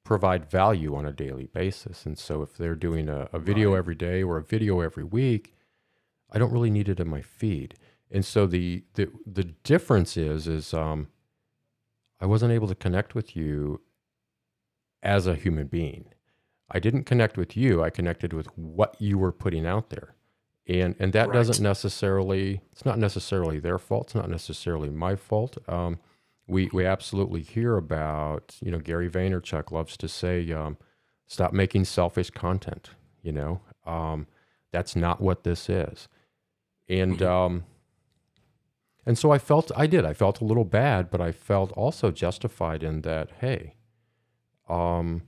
provide value on a daily basis. And so if they're doing a, a video Right. every day or a video every week, I don't really need it in my feed. And so the the the difference is is um, I wasn't able to connect with you as a human being. I didn't connect with you. I connected with what you were putting out there. And and that Right. doesn't necessarily it's not necessarily their fault. It's not necessarily my fault. Um, we we absolutely hear about, you know, Gary Vaynerchuk loves to say, um, stop making selfish content, you know. Um, that's not what this is. And Mhm. um and so I felt I did. I felt a little bad, but I felt also justified in that, hey, um,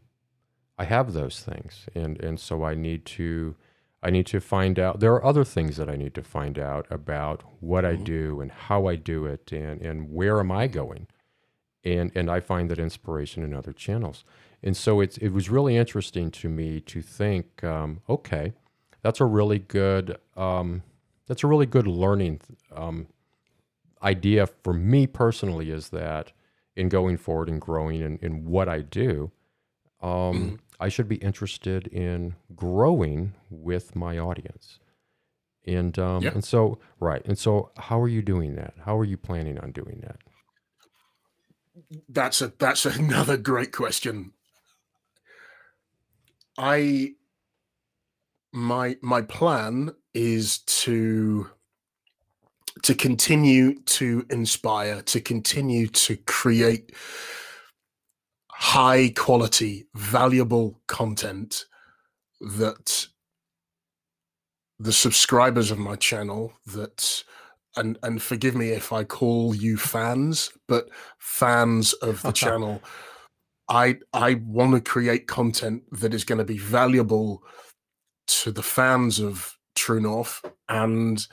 I have those things, and and so I need to I need to find out. There are other things that I need to find out about what I Mhm. do and how I do it, and and where am I going, and and I find that inspiration in other channels, and so it's it was really interesting to me to think, um, okay, that's a really good um, that's a really good learning um, idea for me personally is that in going forward and growing in, in what I do, um, Mhm. I should be interested in growing with my audience. And um, Yeah. and so right. And so how are you doing that? How are you planning on doing that? That's a that's *laughs* another great question. I my my plan is to to continue to inspire, to continue to create high quality, valuable content that the subscribers of my channel that and and forgive me if I call you fans, but fans of the *laughs* channel, I I want to create content that is going to be valuable to the fans of True North and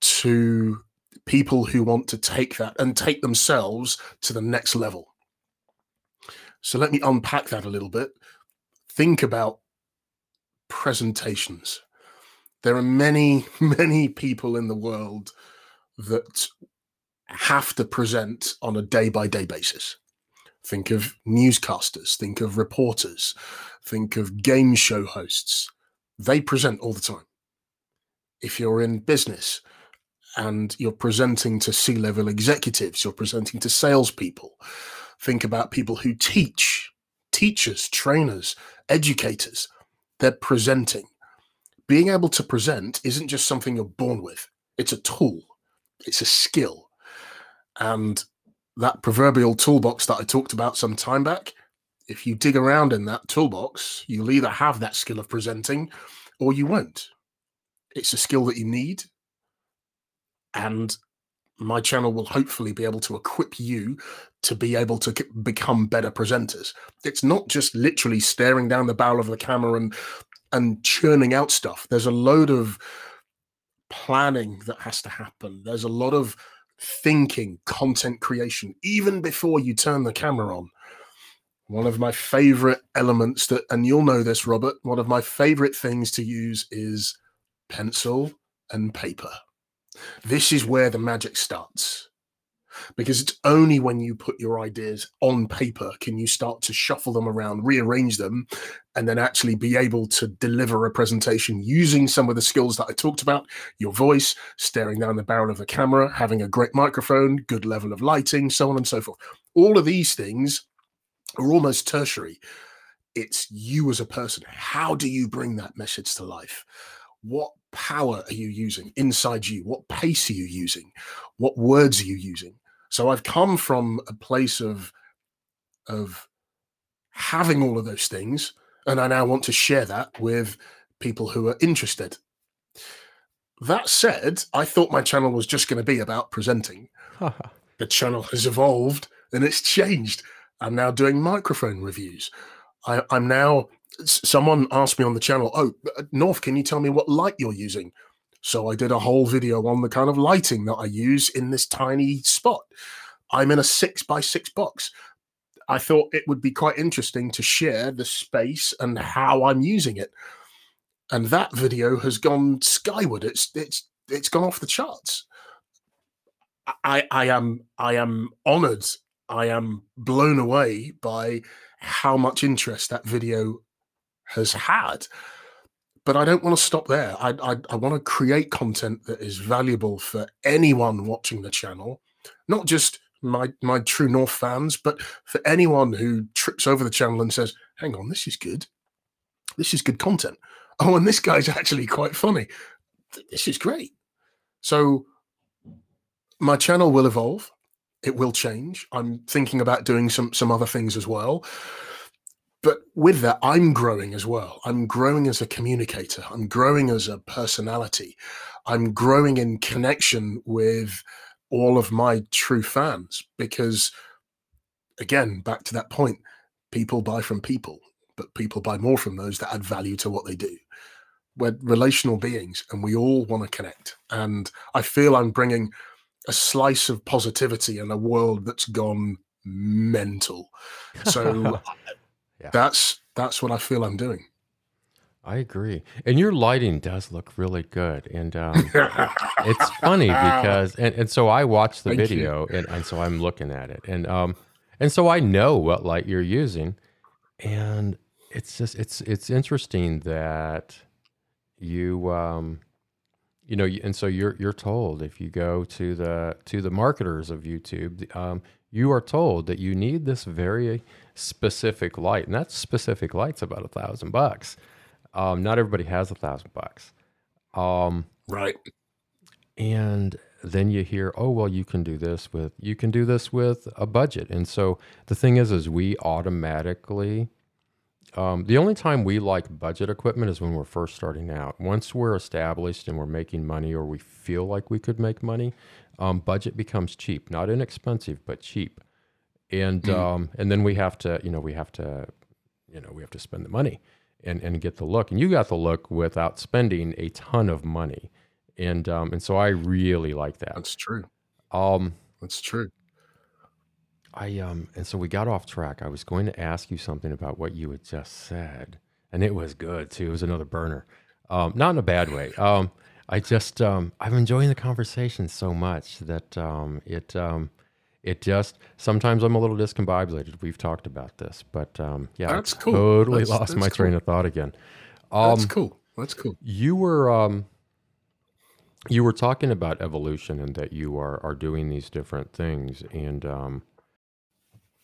to people who want to take that and take themselves to the next level. So let me unpack that a little bit. Think about presentations. There are many, *laughs* many people in the world that have to present on a day by day basis. Think of newscasters, think of reporters, think of game show hosts. They present all the time. If you're in business and you're presenting to C level executives, you're presenting to salespeople, think about people who teach, teachers, trainers, educators. They're presenting. Being able to present isn't just something you're born with, it's a tool it's a skill. And that proverbial toolbox that I talked about some time back, if you dig around in that toolbox, you'll either have that skill of presenting or you won't. It's a skill that you need. And my channel will hopefully be able to equip you to be able to become better presenters. It's not just literally staring down the barrel of the camera and and churning out stuff. There's a load of planning that has to happen. There's a lot of thinking, content creation, even before you turn the camera on. One of my favorite elements that, and you'll know this, Robert, one of my favorite things to use is pencil and paper. This is where the magic starts because it's only when you put your ideas on paper can you start to shuffle them around, rearrange them, and then actually be able to deliver a presentation using some of the skills that I talked about your voice, staring down the barrel of the camera, having a great microphone, good level of lighting, so on and so forth. All of these things are almost tertiary. It's you as a person. How do you bring that message to life? What power are you using inside you? What pace are you using? What words are you using? So I've come from a place of of having all of those things, and I now want to share that with people who are interested. That said, I thought my channel was just going to be about presenting. *laughs* the channel has evolved and it's changed. I'm now doing microphone reviews. I, am now. Someone asked me on the channel, "Oh, uh, North, can you tell me what light you're using?" So I did a whole video on the kind of lighting that I use in this tiny spot. I'm in a six by six box. I thought it would be quite interesting to share the space and how I'm using it. And that video has gone skyward. It's it's it's gone off the charts. I I am I am honored. I am blown away by how much interest that video has had but I don't want to stop there. I, I, I want to create content that is valuable for anyone watching the channel, not just my my True North fans, but for anyone who trips over the channel and says, "Hang on, this is good. This is good content. Oh, and this guy's *laughs* actually quite funny. This is great." So my channel will evolve. It will change. I'm thinking about doing some some other things as well but with that, I'm growing as well. I'm growing as a communicator. I'm growing as a personality. I'm growing in connection with all of my true fans because, again, back to that point, people buy from people, but people buy more from those that add value to what they do. We're relational beings and we all want to connect. And I feel I'm bringing a slice of positivity in a world that's gone mental. So *laughs* yeah. That's that's what I feel I'm doing. I agree, and your lighting does look really good, and um, *laughs* it's funny because and, and so I watched the Thank video, and, and so I'm looking at it, and um, and so I know what light you're using, and it's just it's it's interesting that you um you know and so you're you're told if you go to the to the marketers of youtube um, you are told that you need this very specific light, and that specific light's about a thousand bucks. Um, not everybody has a thousand bucks. Um, right. And then you hear, oh well, you can do this with you can do this with a budget. And so the thing is, is we automatically Um, the only time we like budget equipment is when we're first starting out. Once we're established and we're making money, or we feel like we could make money, um, budget becomes cheap. Not inexpensive, but cheap. And Mm. um, and then we have to, you know, we have to, you know, we have to spend the money and and get the look. And you got the look without spending a ton of money. And um, and so I really like that. That's true. Um, That's true. I um and so we got off track. I was going to ask you something about what you had just said, and it was good too. It was another burner, um, not in a bad way. Um, I just um, I'm enjoying the conversation so much that um, it um, it just sometimes I'm a little discombobulated. We've talked about this, but um, yeah, That's I cool. totally That's- lost that's my train of thought again. That's Um, cool. That's cool. you were um, you were talking about evolution and that you are are doing these different things and um,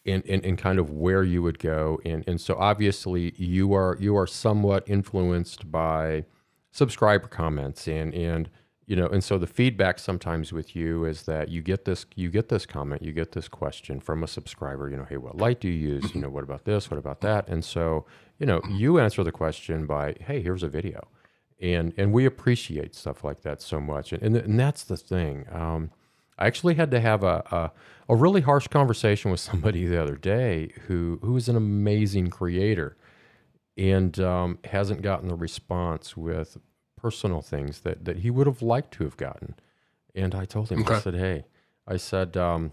and, and, and kind of where you would go and and so obviously you are you are somewhat influenced by subscriber comments and and you know and so the feedback sometimes with you is that you get this you get this comment you get this question from a subscriber you know hey what light do you use? You know what about this? What about that? And so you know you answer the question by hey here's a video. And and we appreciate stuff like that so much. And and, and that's the thing. Um, I actually had to have a, a a really harsh conversation with *laughs* somebody the other day who who is an amazing creator and um, hasn't gotten the response with personal things that that he would have liked to have gotten. And I told him, I said, "Hey, I said um,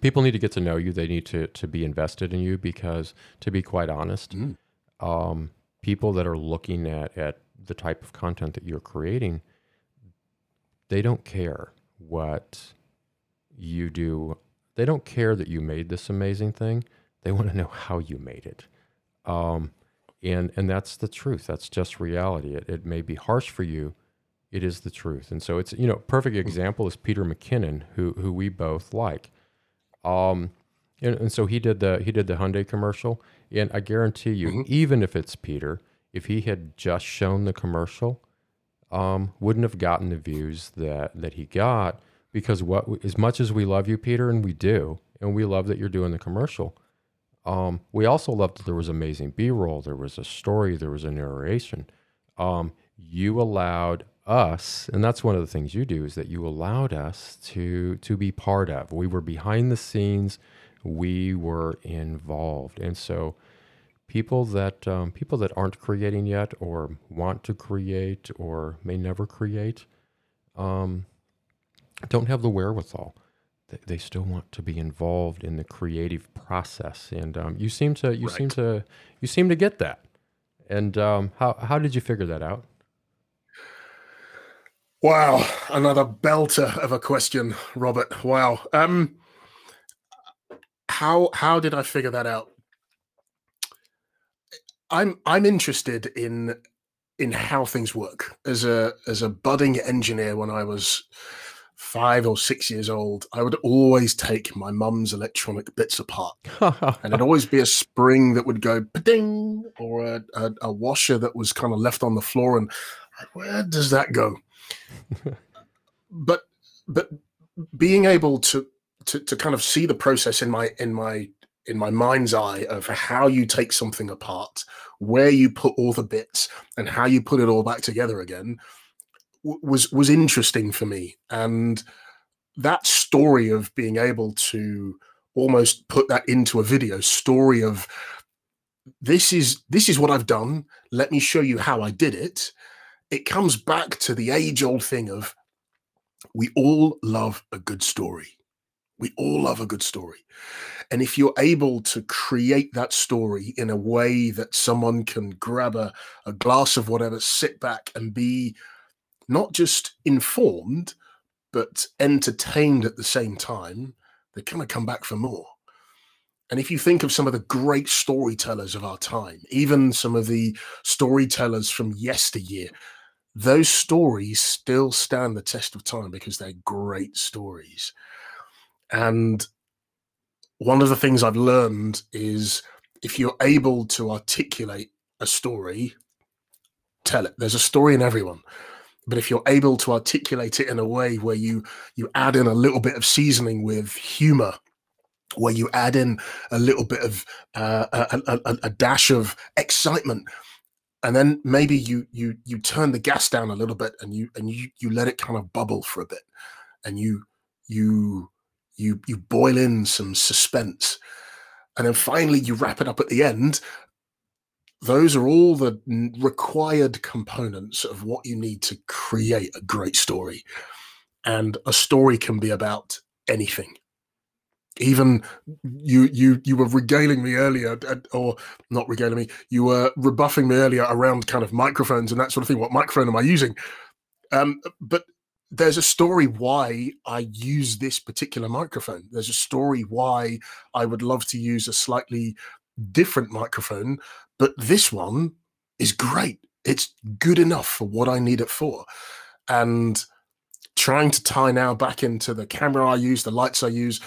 people need to get to know you. They need to to be invested in you because, to be quite honest, Mm. um, people that are looking at at the type of content that you're creating, they don't care what you do. They don't care that you made this amazing thing. They want to know how you made it. Um, and and that's the truth. That's just reality. It, it may be harsh for you. It is the truth. And so it's you know perfect example is Peter McKinnon, who who we both like. Um, and, and so he did the he did the Hyundai commercial, and I guarantee you, Mhm. even if it's Peter, if he had just shown the commercial, um, wouldn't have gotten the views that that he got because what as much as we love you, Peter, and we do, and we love that you're doing the commercial. Um, we also loved that there was amazing B-roll, there was a story, there was a narration. Um, you allowed us, and that's one of the things you do, is that you allowed us to to be part of. We were behind the scenes, we were involved, and so people that um, people that aren't creating yet, or want to create, or may never create, um, don't have the wherewithal they, still want to be involved in the creative process and um, you seem to you seem to you seem to get that and um, how, how did you figure that out Wow, another belter of a question, Robert. Wow. Um how how did I figure that out? I'm I'm interested in in how things work. As a as a budding engineer when I was 5 or 6 years old, I would always take my mum's electronic bits apart. *laughs* And it'd always be a spring that would go ding or a, a, a washer that was kind of left on the floor and where does that go? *laughs* but but being able to, to to kind of see the process in my in my in my mind's eye of how you take something apart where you put all the bits and how you put it all back together again was was interesting for me and that story of being able to almost put that into a video story of this is this is what I've done let me show you how I did it it comes back to the age old thing of we all love a good story. We all love a good story. And if you're able to create that story in a way that someone can grab a, a glass of whatever, sit back and be not just informed, but entertained at the same time, they kind of come back for more. And if you think of some of the great storytellers of our time, even some of the storytellers from yesteryear, those stories still stand the test of time because they're great stories. And one of the things I've learned is if you're able to articulate a story, tell it. There's a story in everyone. But if you're able to articulate it in a way where you you add in a little bit of seasoning with humor where you add in a little bit of uh, a, a, a, dash of excitement and then maybe you you you turn the gas down a little bit and you and you you let it kind of bubble for a bit and you you you you boil in some suspense. And then finally you wrap it up at the end those are all the required components of what you need to create a great story. And a story can be about anything. Even you you you were regaling me earlier or not regaling me you were rebuffing me earlier around kind of microphones and that sort of thing. What microphone am i using? Um, but there's a story why i use this particular microphone. There's a story why i would love to use a slightly different microphone but this one is great it's good enough for what i need it for and trying to tie now back into the camera I use, the lights I use,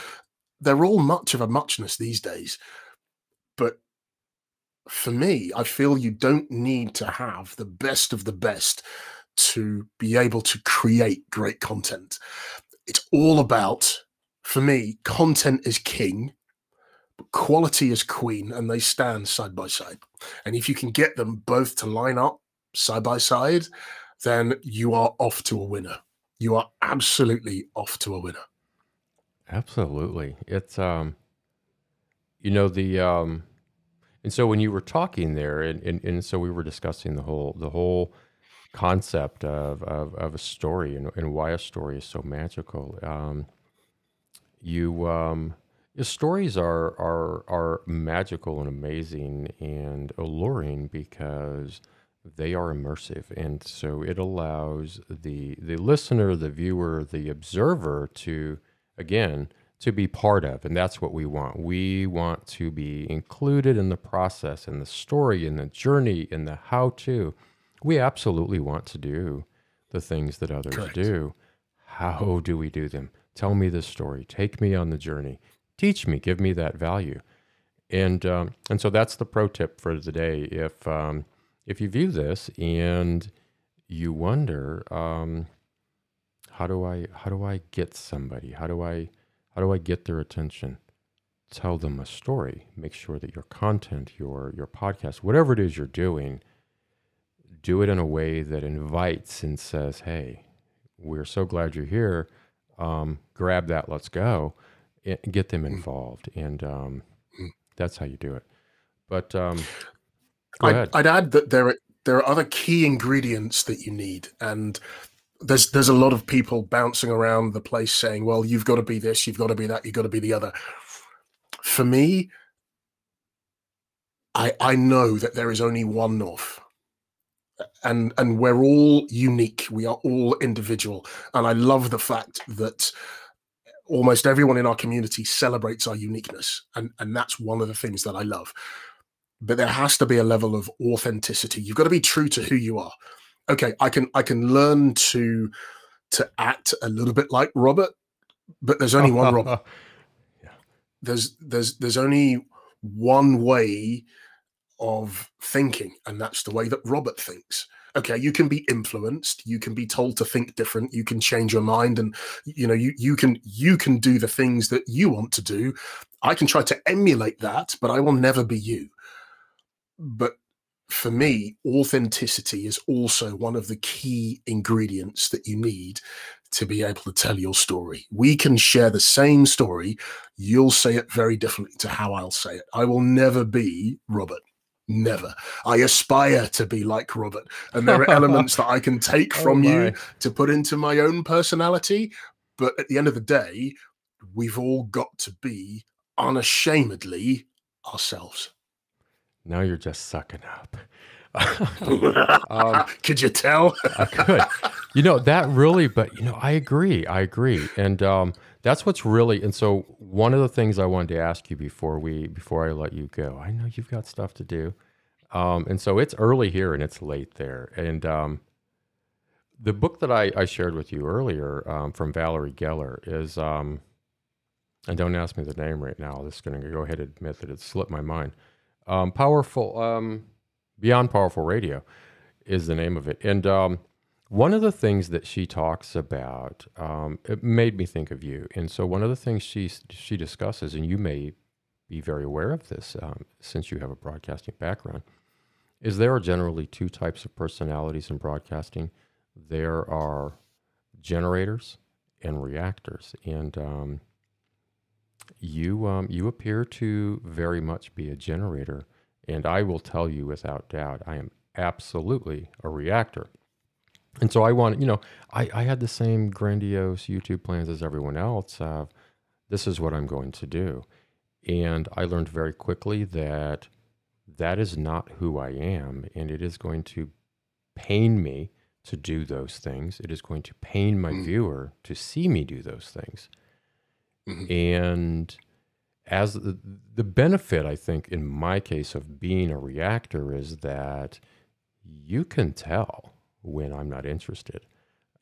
they're all much of a muchness these days. But for me, I feel you don't need to have the best of the best to be able to create great content. It's all about, for me, content is king, quality is queen, and they stand side by side. And if you can get them both to line up side by side, then you are off to a winner. You are absolutely off to a winner. Absolutely. It's um you know the um and so when you were talking there and, and, and so we were discussing the whole the whole concept of, of, of a story and, and why a story is so magical. Um you um stories are are are magical and amazing and alluring because they are immersive and so it allows the the listener the viewer the observer to again, to be part of. And that's what we want. We want to be included in the process, in the story, in the journey, in the how to. We absolutely want to do the things that others Correct. do. How do we do them? Tell me the story. Take me on the journey. Teach me. Give me that value. And um, and so that's the pro tip for today. If um, if you view this and you wonder, um, how do I how do I get somebody? How do I how do I get their attention? Tell them a story. Make sure that your content, your your podcast, whatever it is you're doing, do it in a way that invites and says, "Hey, we're so glad you're here. Um, grab that. Let's go." Get them mm. involved, and um, mm. that's how you do it. But um, I'd, I'd, add that there are there are other key ingredients that you need, and there's there's a lot of people bouncing around the place saying, "Well, you've got to be this, you've got to be that, you've got to be the other." For me, I I know that there is only one North, and and we're all unique. We are all individual, and I love the fact that almost everyone in our community celebrates our uniqueness, and and that's one of the things that I love. But there has to be a level of authenticity. You've got to be true to who you are okay, I can I can learn to to act a little bit like Robert, but there's only one Robert. *laughs* yeah. There's there's there's only one way of thinking, and that's the way that Robert thinks. Okay, you can be influenced, you can be told to think different, you can change your mind, and you know you you can you can do the things that you want to do. I can try to emulate that, but I will never be you. But for me, authenticity is also one of the key ingredients that you need to be able to tell your story. We can share the same story. You'll say it very differently to how I'll say it. I will never be Robert. Never. I aspire to be like Robert. And there are elements that I can *laughs* take oh from oh you to put into my own personality. But at the end of the day, we've all got to be unashamedly ourselves. Now you're just sucking up. *laughs* um, could you tell? I could. You know that really, but you know I agree. I agree, and um, that's what's really. And so one of the things I wanted to ask you before we before I let you go, I know you've got stuff to do, um, and so it's early here and it's late there, and um, the book that I, I shared with you earlier um, from Valerie Geller is. Um, and don't ask me the name right now. I'm just going to go ahead and admit that it slipped my mind um, powerful, um, Beyond Powerful Radio is the name of it. And um, one of the things that she talks about, um, it made me think of you. And so one of the things she she discusses, and you may be very aware of this um, since you have a broadcasting background, is there are generally two types of personalities in broadcasting. There are generators and reactors, and um, you um, you appear to very much be a generator. And I will tell you without doubt, I am absolutely a reactor. And so I want, you know, I, I had the same grandiose YouTube plans as everyone else. Uh, this is what I'm going to do. And I learned very quickly that that is not who I am. And it is going to pain me to do those things. It is going to pain my mm. viewer to see me do those things. Mm-hmm. And as the, the benefit, I think, in my case of being a reactor is that you can tell when I'm not interested.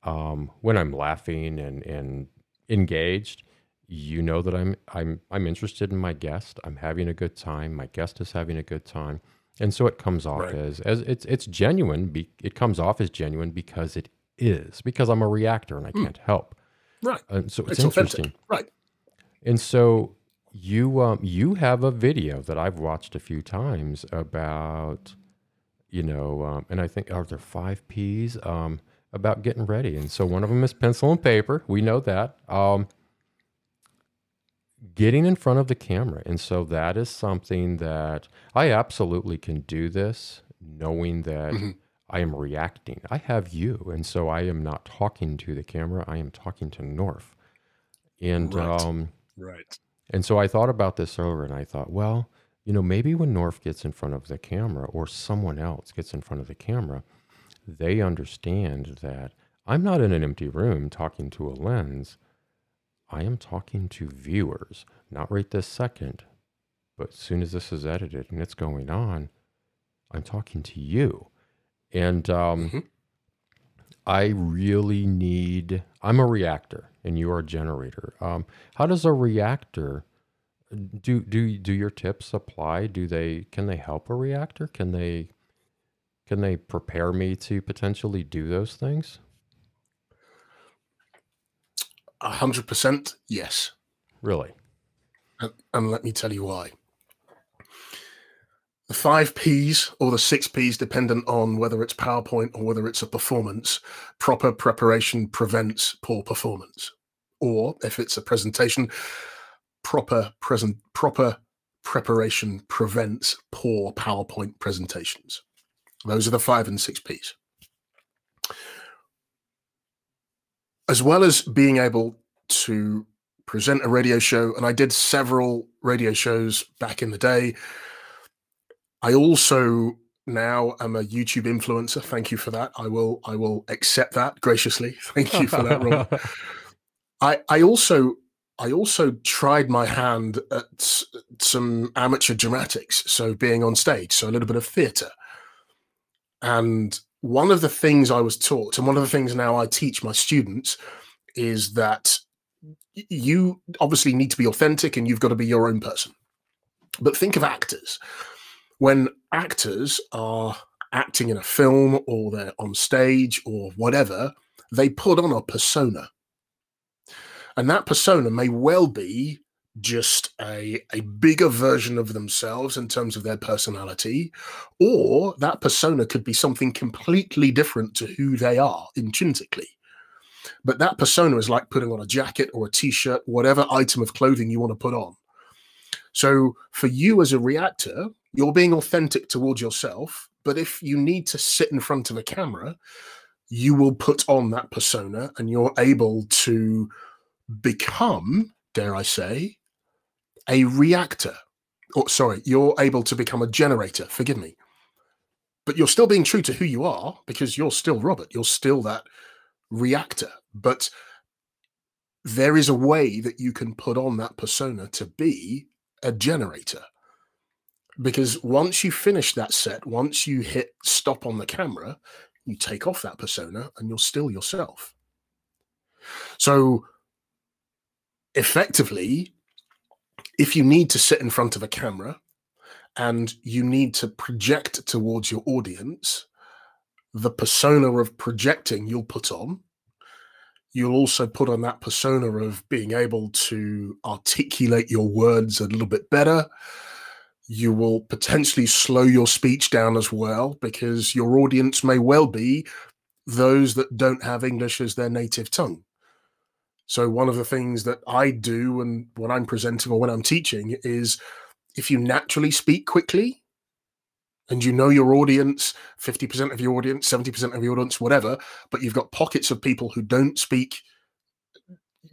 Um, when I'm laughing and, and engaged, you know that I'm I'm I'm interested in my guest. I'm having a good time. My guest is having a good time, and so it comes off right. as as it's it's genuine. Be, it comes off as genuine because it is because I'm a reactor and I mm. can't help. Right. And so it's, it's interesting. Authentic. Right. And so you um you have a video that I've watched a few times about you know um, and I think are there five P's? Um about getting ready. And so one of them is pencil and paper. We know that. Um getting in front of the camera. And so that is something that I absolutely can do this knowing that mm-hmm. I am reacting. I have you. And so I am not talking to the camera. I am talking to North, and right. um Right. And so I thought about this earlier and I thought, well, you know, maybe when Norf gets in front of the camera or someone else gets in front of the camera, they understand that I'm not in an empty room talking to a lens. I am talking to viewers, not right this second, but as soon as this is edited and it's going on, I'm talking to you. And um, mm-hmm. I really need, I'm a reactor and you are a generator. Um, how does a reactor, do, do, do your tips apply? Do they, can they help a reactor? Can they, can they prepare me to potentially do those things? A hundred percent, yes. Really? And, and let me tell you why the five P's or the six P's, dependent on whether it's PowerPoint or whether it's a performance, proper preparation prevents poor performance. Or if it's a presentation, proper present proper preparation prevents poor PowerPoint presentations. Those are the five and six P's. As well as being able to present a radio show, and I did several radio shows back in the day I also now am a YouTube influencer. Thank you for that. I will I will accept that graciously. *laughs* Thank you for that, Rob. *laughs* I I also I also tried my hand at some amateur dramatics, so being on stage, so a little bit of theatre. And one of the things I was taught, and one of the things now I teach my students, is that you obviously need to be authentic and you've got to be your own person. But think of actors when actors are acting in a film or they're on stage or whatever, they put on a persona. And that persona may well be just a, a bigger version of themselves in terms of their personality, or that persona could be something completely different to who they are intrinsically. But that persona is like putting on a jacket or a t shirt, whatever item of clothing you want to put on. So for you as a reactor, you're being authentic towards yourself. But if you need to sit in front of a camera, you will put on that persona and you're able to become, dare I say, a reactor. Or sorry, you're able to become a generator. Forgive me. But you're still being true to who you are because you're still Robert. You're still that reactor. But there is a way that you can put on that persona to be a generator. Because once you finish that set, once you hit stop on the camera, you take off that persona and you're still yourself. So, effectively, if you need to sit in front of a camera and you need to project towards your audience, the persona of projecting you'll put on. You'll also put on that persona of being able to articulate your words a little bit better. You will potentially slow your speech down as well because your audience may well be those that don't have English as their native tongue. So, one of the things that I do and when I'm presenting or when I'm teaching is if you naturally speak quickly, and you know your audience 50% of your audience 70% of your audience whatever but you've got pockets of people who don't speak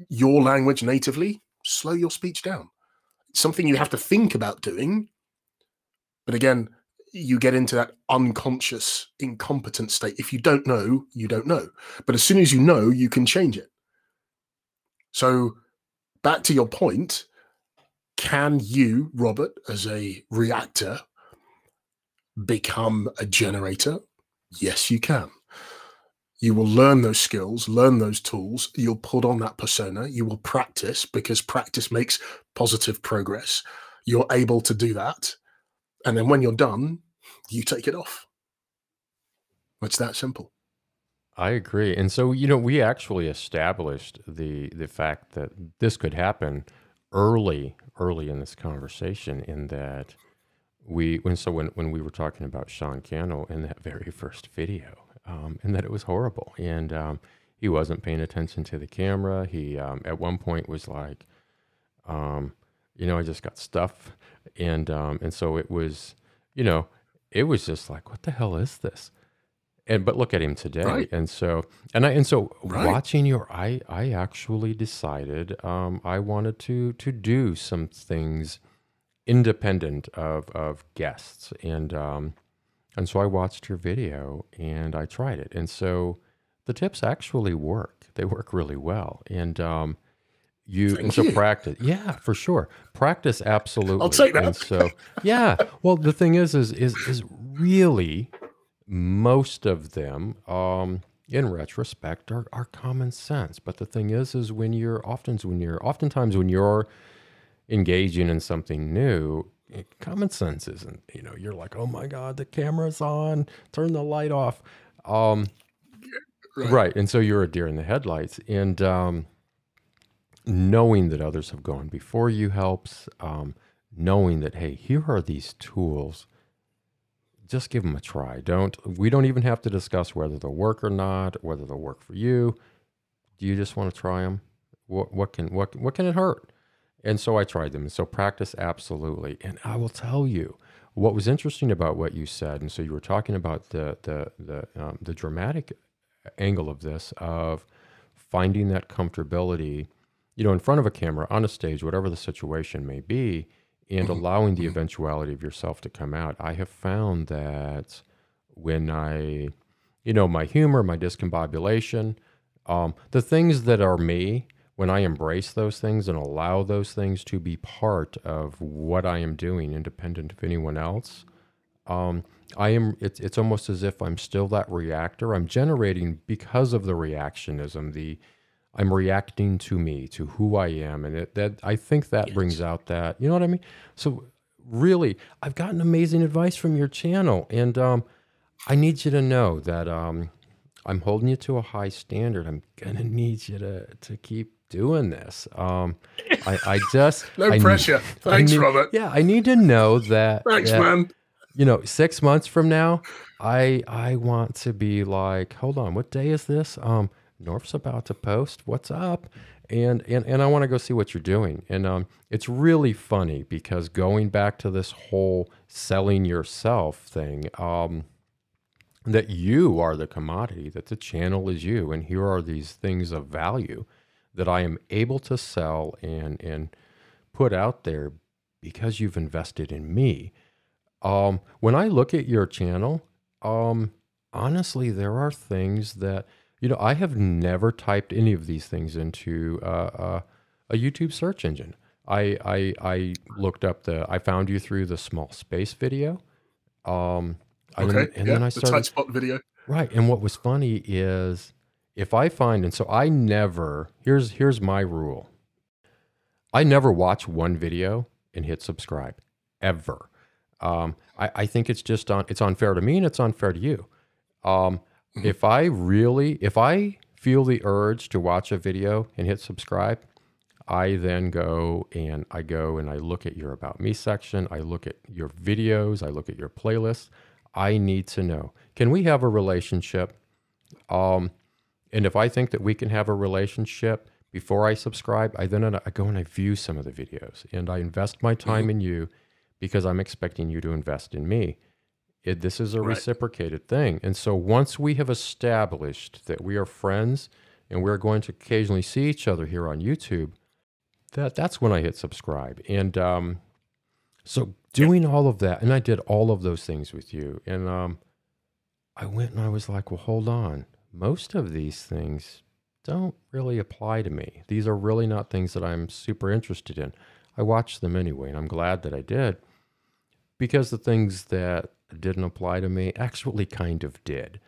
your language natively slow your speech down. It's something you have to think about doing but again you get into that unconscious incompetent state. If you don't know you don't know but as soon as you know you can change it so back to your point can you robert as a reactor become a generator? Yes, you can. You will learn those skills, learn those tools. You'll put on that persona. You will practice because practice makes positive progress. You're able to do that. And then when you're done, you take it off. It's that simple. I agree. And so, you know, we actually established the the fact that this could happen early, early in this conversation in that we when so when when we were talking about Sean Cannell in that very first video, um, and that it was horrible, and um, he wasn't paying attention to the camera. He um, at one point was like, um, you know, I just got stuff, and um, and so it was, you know, it was just like, what the hell is this? And but look at him today, right. and so and I and so right. watching your, I I actually decided um, I wanted to to do some things independent of of guests, and um, and so I watched your video and I tried it, and so the tips actually work. They work really well, and um, you Thank and so you. practice. Yeah, for sure. Practice absolutely. I'll take that. And so yeah. Well, the thing is, is is is really most of them. Um, in retrospect are, are common sense but the thing is is when you're often when you're oftentimes when you're engaging in something new, common sense isn't, you know, you're like, oh my God, the camera's on, turn the light off. Um, right. right. And so you're a deer in the headlights. And um, knowing that others have gone before you helps, um, knowing that, hey, here are these tools. Just give them a try. Don't, we don't even have to discuss whether they'll work or not, whether they'll work for you. Do you just want to try them? What, what can, what, what can it hurt? And so I tried them. And so practice absolutely. And I will tell you what was interesting about what you said. And so you were talking about the the the um, the dramatic angle of this of finding that comfortability, you know, in front of a camera on a stage, whatever the situation may be, and mm-hmm. allowing the mm-hmm. eventuality of yourself to come out. I have found that when I, you know, my humor, my discombobulation, um, the things that are me when I embrace those things and allow those things to be part of what I am doing, independent of anyone else, um, I am. It's it's almost as if I'm still that reactor. I'm generating because of the reactionism. The I'm reacting to me, to who I am, and it, that I think that yes. brings out that you know what I mean. So really, I've gotten amazing advice from your channel, and um, I need you to know that um, I'm holding you to a high standard. I'm gonna need you to to keep doing this. Um, I, I just *laughs* no I pressure. Thanks, need, Robert. Yeah, I need to know that. Thanks, that, man. You know, six months from now, I I want to be like, hold on, what day is this? Um, North's about to post. What's up? And and and I want to go see what you're doing. And um, it's really funny because going back to this whole selling yourself thing. Um, that you are the commodity, that the channel is you, and here are these things of value that I am able to sell and and put out there because you've invested in me. Um, when I look at your channel, um, honestly, there are things that you know I have never typed any of these things into uh, uh, a YouTube search engine. I, I I looked up the I found you through the small space video. Um, okay, and, and yeah, then I started the tight spot video. Right, and what was funny is if I find, and so I never, here's, here's my rule. I never watch one video and hit subscribe ever. Um, I, I think it's just on, it's unfair to me and it's unfair to you. Um, Mhm. If I really, if I feel the urge to watch a video and hit subscribe, I then go and I go and I look at your about me section. I look at your videos. I look at your playlists. I need to know can we have a relationship? Um, and if I think that we can have a relationship before I subscribe, I then I go and I view some of the videos and I invest my time in you because I'm expecting you to invest in me. It, this is a Right. reciprocated thing. And so once we have established that we are friends and we're going to occasionally see each other here on YouTube, that that's when I hit subscribe. And um, so doing all of that, and I did all of those things with you. And um, I went and I was like, well, hold on. Most of these things don't really apply to me. These are really not things that I'm super interested in. I watched them anyway, and I'm glad that I did because the things that didn't apply to me actually kind of did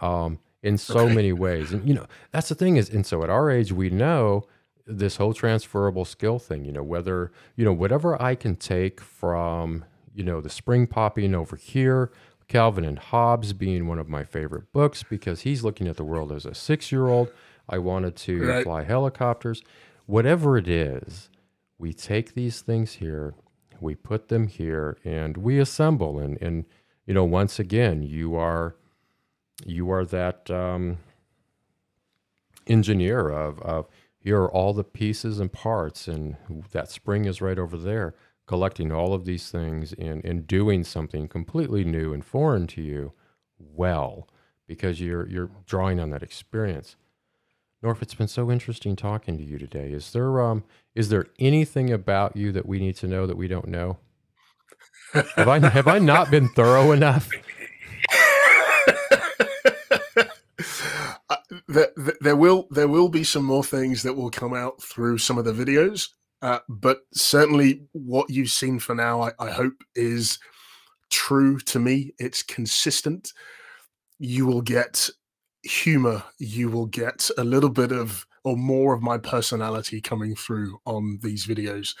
um, in so many ways. And, you know, that's the thing is, and so at our age, we know this whole transferable skill thing, you know, whether, you know, whatever I can take from, you know, the spring popping over here, Calvin and Hobbes being one of my favorite books because he's looking at the world as a six year old. I wanted to Right. fly helicopters. Whatever it is, we take these things here, we put them here, and we assemble. And, and you know, once again, you are you are that um, engineer of, of here are all the pieces and parts, and that spring is right over there, collecting all of these things and, and doing something completely new and foreign to you well because you're you're drawing on that experience. Norf, it's been so interesting talking to you today. Is there um is there anything about you that we need to know that we don't know? Have I have I not been thorough enough? *laughs* Uh, there, will there will be some more things that will come out through some of the videos, uh, but certainly what you've seen for now, I, I hope is true to me. It's consistent. You will get humor. You will get a little bit of or more of my personality coming through on these videos.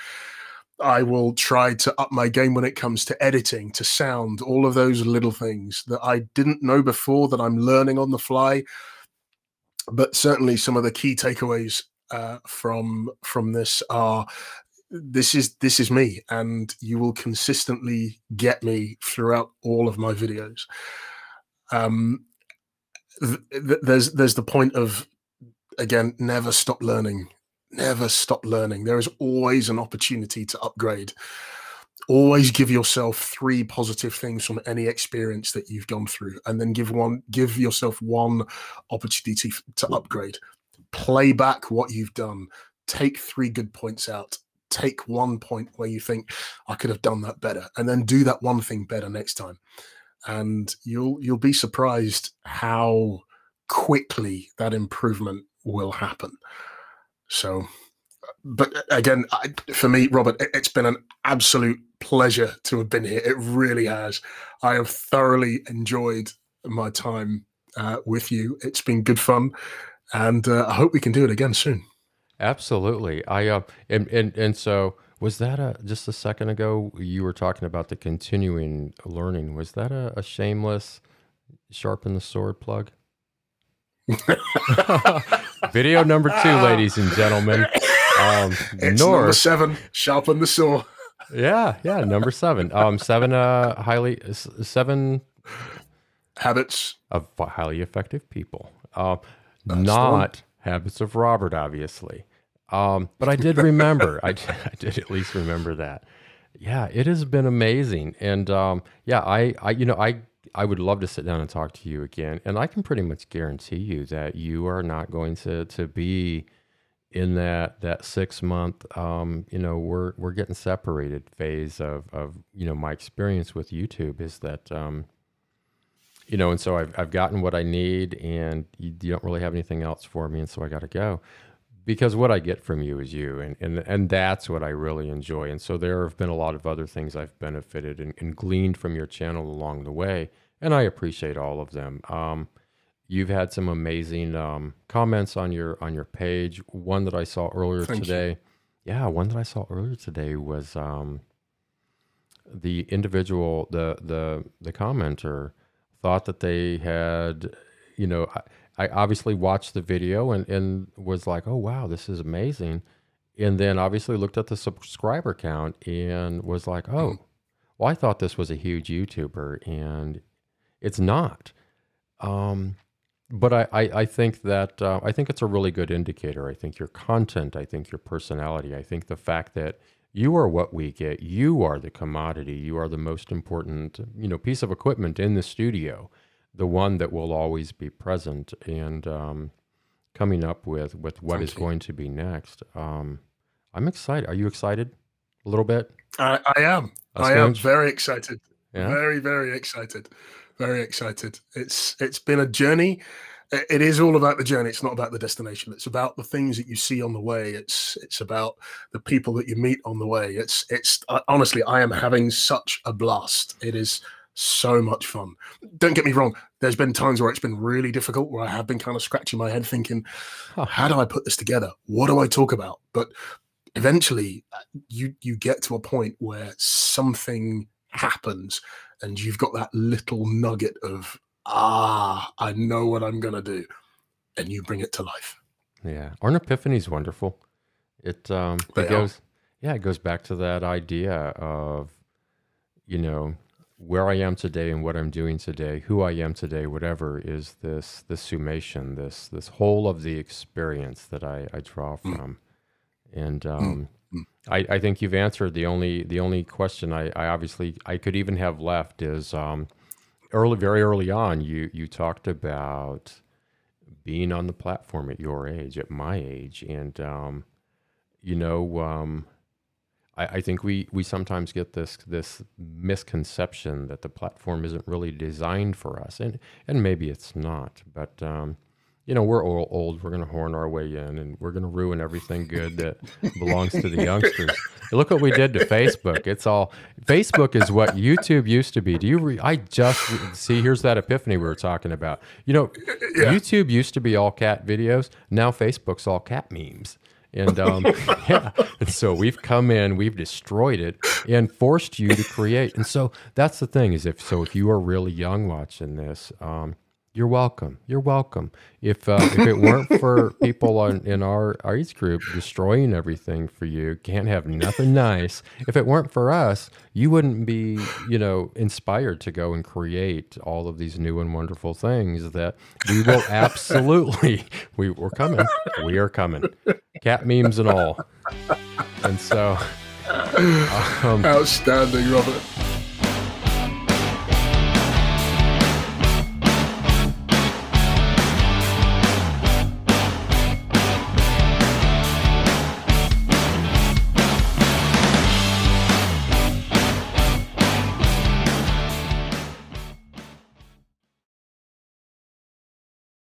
I will try to up my game when it comes to editing, to sound, all of those little things that I didn't know before that I'm learning on the fly. But certainly, some of the key takeaways uh, from from this are this is this is me, and you will consistently get me throughout all of my videos. Um, th- th- there's there's the point of again, never stop learning never stop learning. There is always an opportunity to upgrade. Always give yourself three positive things from any experience that you've gone through, and then give one, give yourself one opportunity to upgrade. Play back what you've done. Take three good points out. Take one point where you think I could have done that better, and then do that one thing better next time. And you'll you'll be surprised how quickly that improvement will happen. So, but again, I, for me, Robert, it, it's been an absolute pleasure to have been here. It really has. I have thoroughly enjoyed my time uh, with you. It's been good fun, and uh, I hope we can do it again soon. Absolutely. I uh, and and and so was that a just a second ago you were talking about the continuing learning. Was that a, a shameless sharpen the sword plug? *laughs* *laughs* Video number two, ladies and gentlemen. Um, It's number North, seven. Sharpen the saw. yeah, yeah, number seven. Um, seven, uh, highly seven Habits. of highly effective people. Uh, That's the one. not habits of Robert, obviously. Um, but I did remember. I, did- *laughs* I did at least remember that. Yeah, it has been amazing, and um, yeah, I, I, you know, I, I would love to sit down and talk to you again, and I can pretty much guarantee you that you are not going to to be in that that six month, um, you know, we're we're getting separated phase of of you know my experience with YouTube is that. Um, you know, and so I've, I've gotten what I need, and you, you don't really have anything else for me, and so I got to go because what I get from you is you, and, and and that's what I really enjoy. And so there have been a lot of other things I've benefited and, and gleaned from your channel along the way, and I appreciate all of them. Um, you've had some amazing um, comments on your on your page. One that I saw earlier Thank you. today, yeah, one that I saw earlier today was um, the individual, the the the commenter thought that they had you know, I, I obviously watched the video and, and was like, oh, wow, this is amazing. And then obviously looked at the subscriber count and was like, oh, well, I thought this was a huge YouTuber and it's not. Um, but I, I, I think that uh, I think it's a really good indicator. I think your content, I think your personality, I think the fact that you are what we get. You are the commodity. You are the most important, you know, piece of equipment in the studio, the one that will always be present. And um, coming up with with what is going to be next, um, I'm excited. Are you excited? A little bit. I, I am. I am very excited. Yeah? Very very excited. Very excited. It's it's been a journey it is all about the journey it's not about the destination it's about the things that you see on the way it's it's about the people that you meet on the way it's it's uh, honestly i am having such a blast it is so much fun don't get me wrong there's been times where it's been really difficult where i have been kind of scratching my head thinking oh, how do i put this together what do i talk about but eventually uh, you you get to a point where something happens and you've got that little nugget of ah, I know what I'm gonna do, and you bring it to life. Yeah, Arn Epiphany is wonderful. It um, it goes, yeah, it goes back to that idea of, you know, where I am today and what I'm doing today, who I am today, whatever is this this summation, this this whole of the experience that I, I draw mm. from, mm. and um, mm. I, I think you've answered the only the only question I, I obviously I could even have left is um, early, very early on, you you talked about being on the platform at your age, at my age, and um, you know, um, I, I, think we we sometimes get this this misconception that the platform isn't really designed for us, and and maybe it's not, but um, you know, we're old, old we're going to horn our way in and we're going to ruin everything good that *laughs* belongs to the youngsters. Look what we did to Facebook. It's all Facebook is what YouTube used to be. Do you re, I just see here's that epiphany we were talking about. You know, yeah. YouTube used to be all cat videos. Now Facebook's all cat memes. And um, *laughs* yeah, and so we've come in, we've destroyed it, and forced you to create. And so that's the thing is if so, if you are really young watching this, um, you're welcome. You're welcome. If uh, if it weren't for people on, in our age group destroying everything for you, can't have nothing nice. If it weren't for us, you wouldn't be you know inspired to go and create all of these new and wonderful things that we will absolutely *laughs* we we're coming. We are coming. Cat memes and all. And so *laughs* um, outstanding, Robert.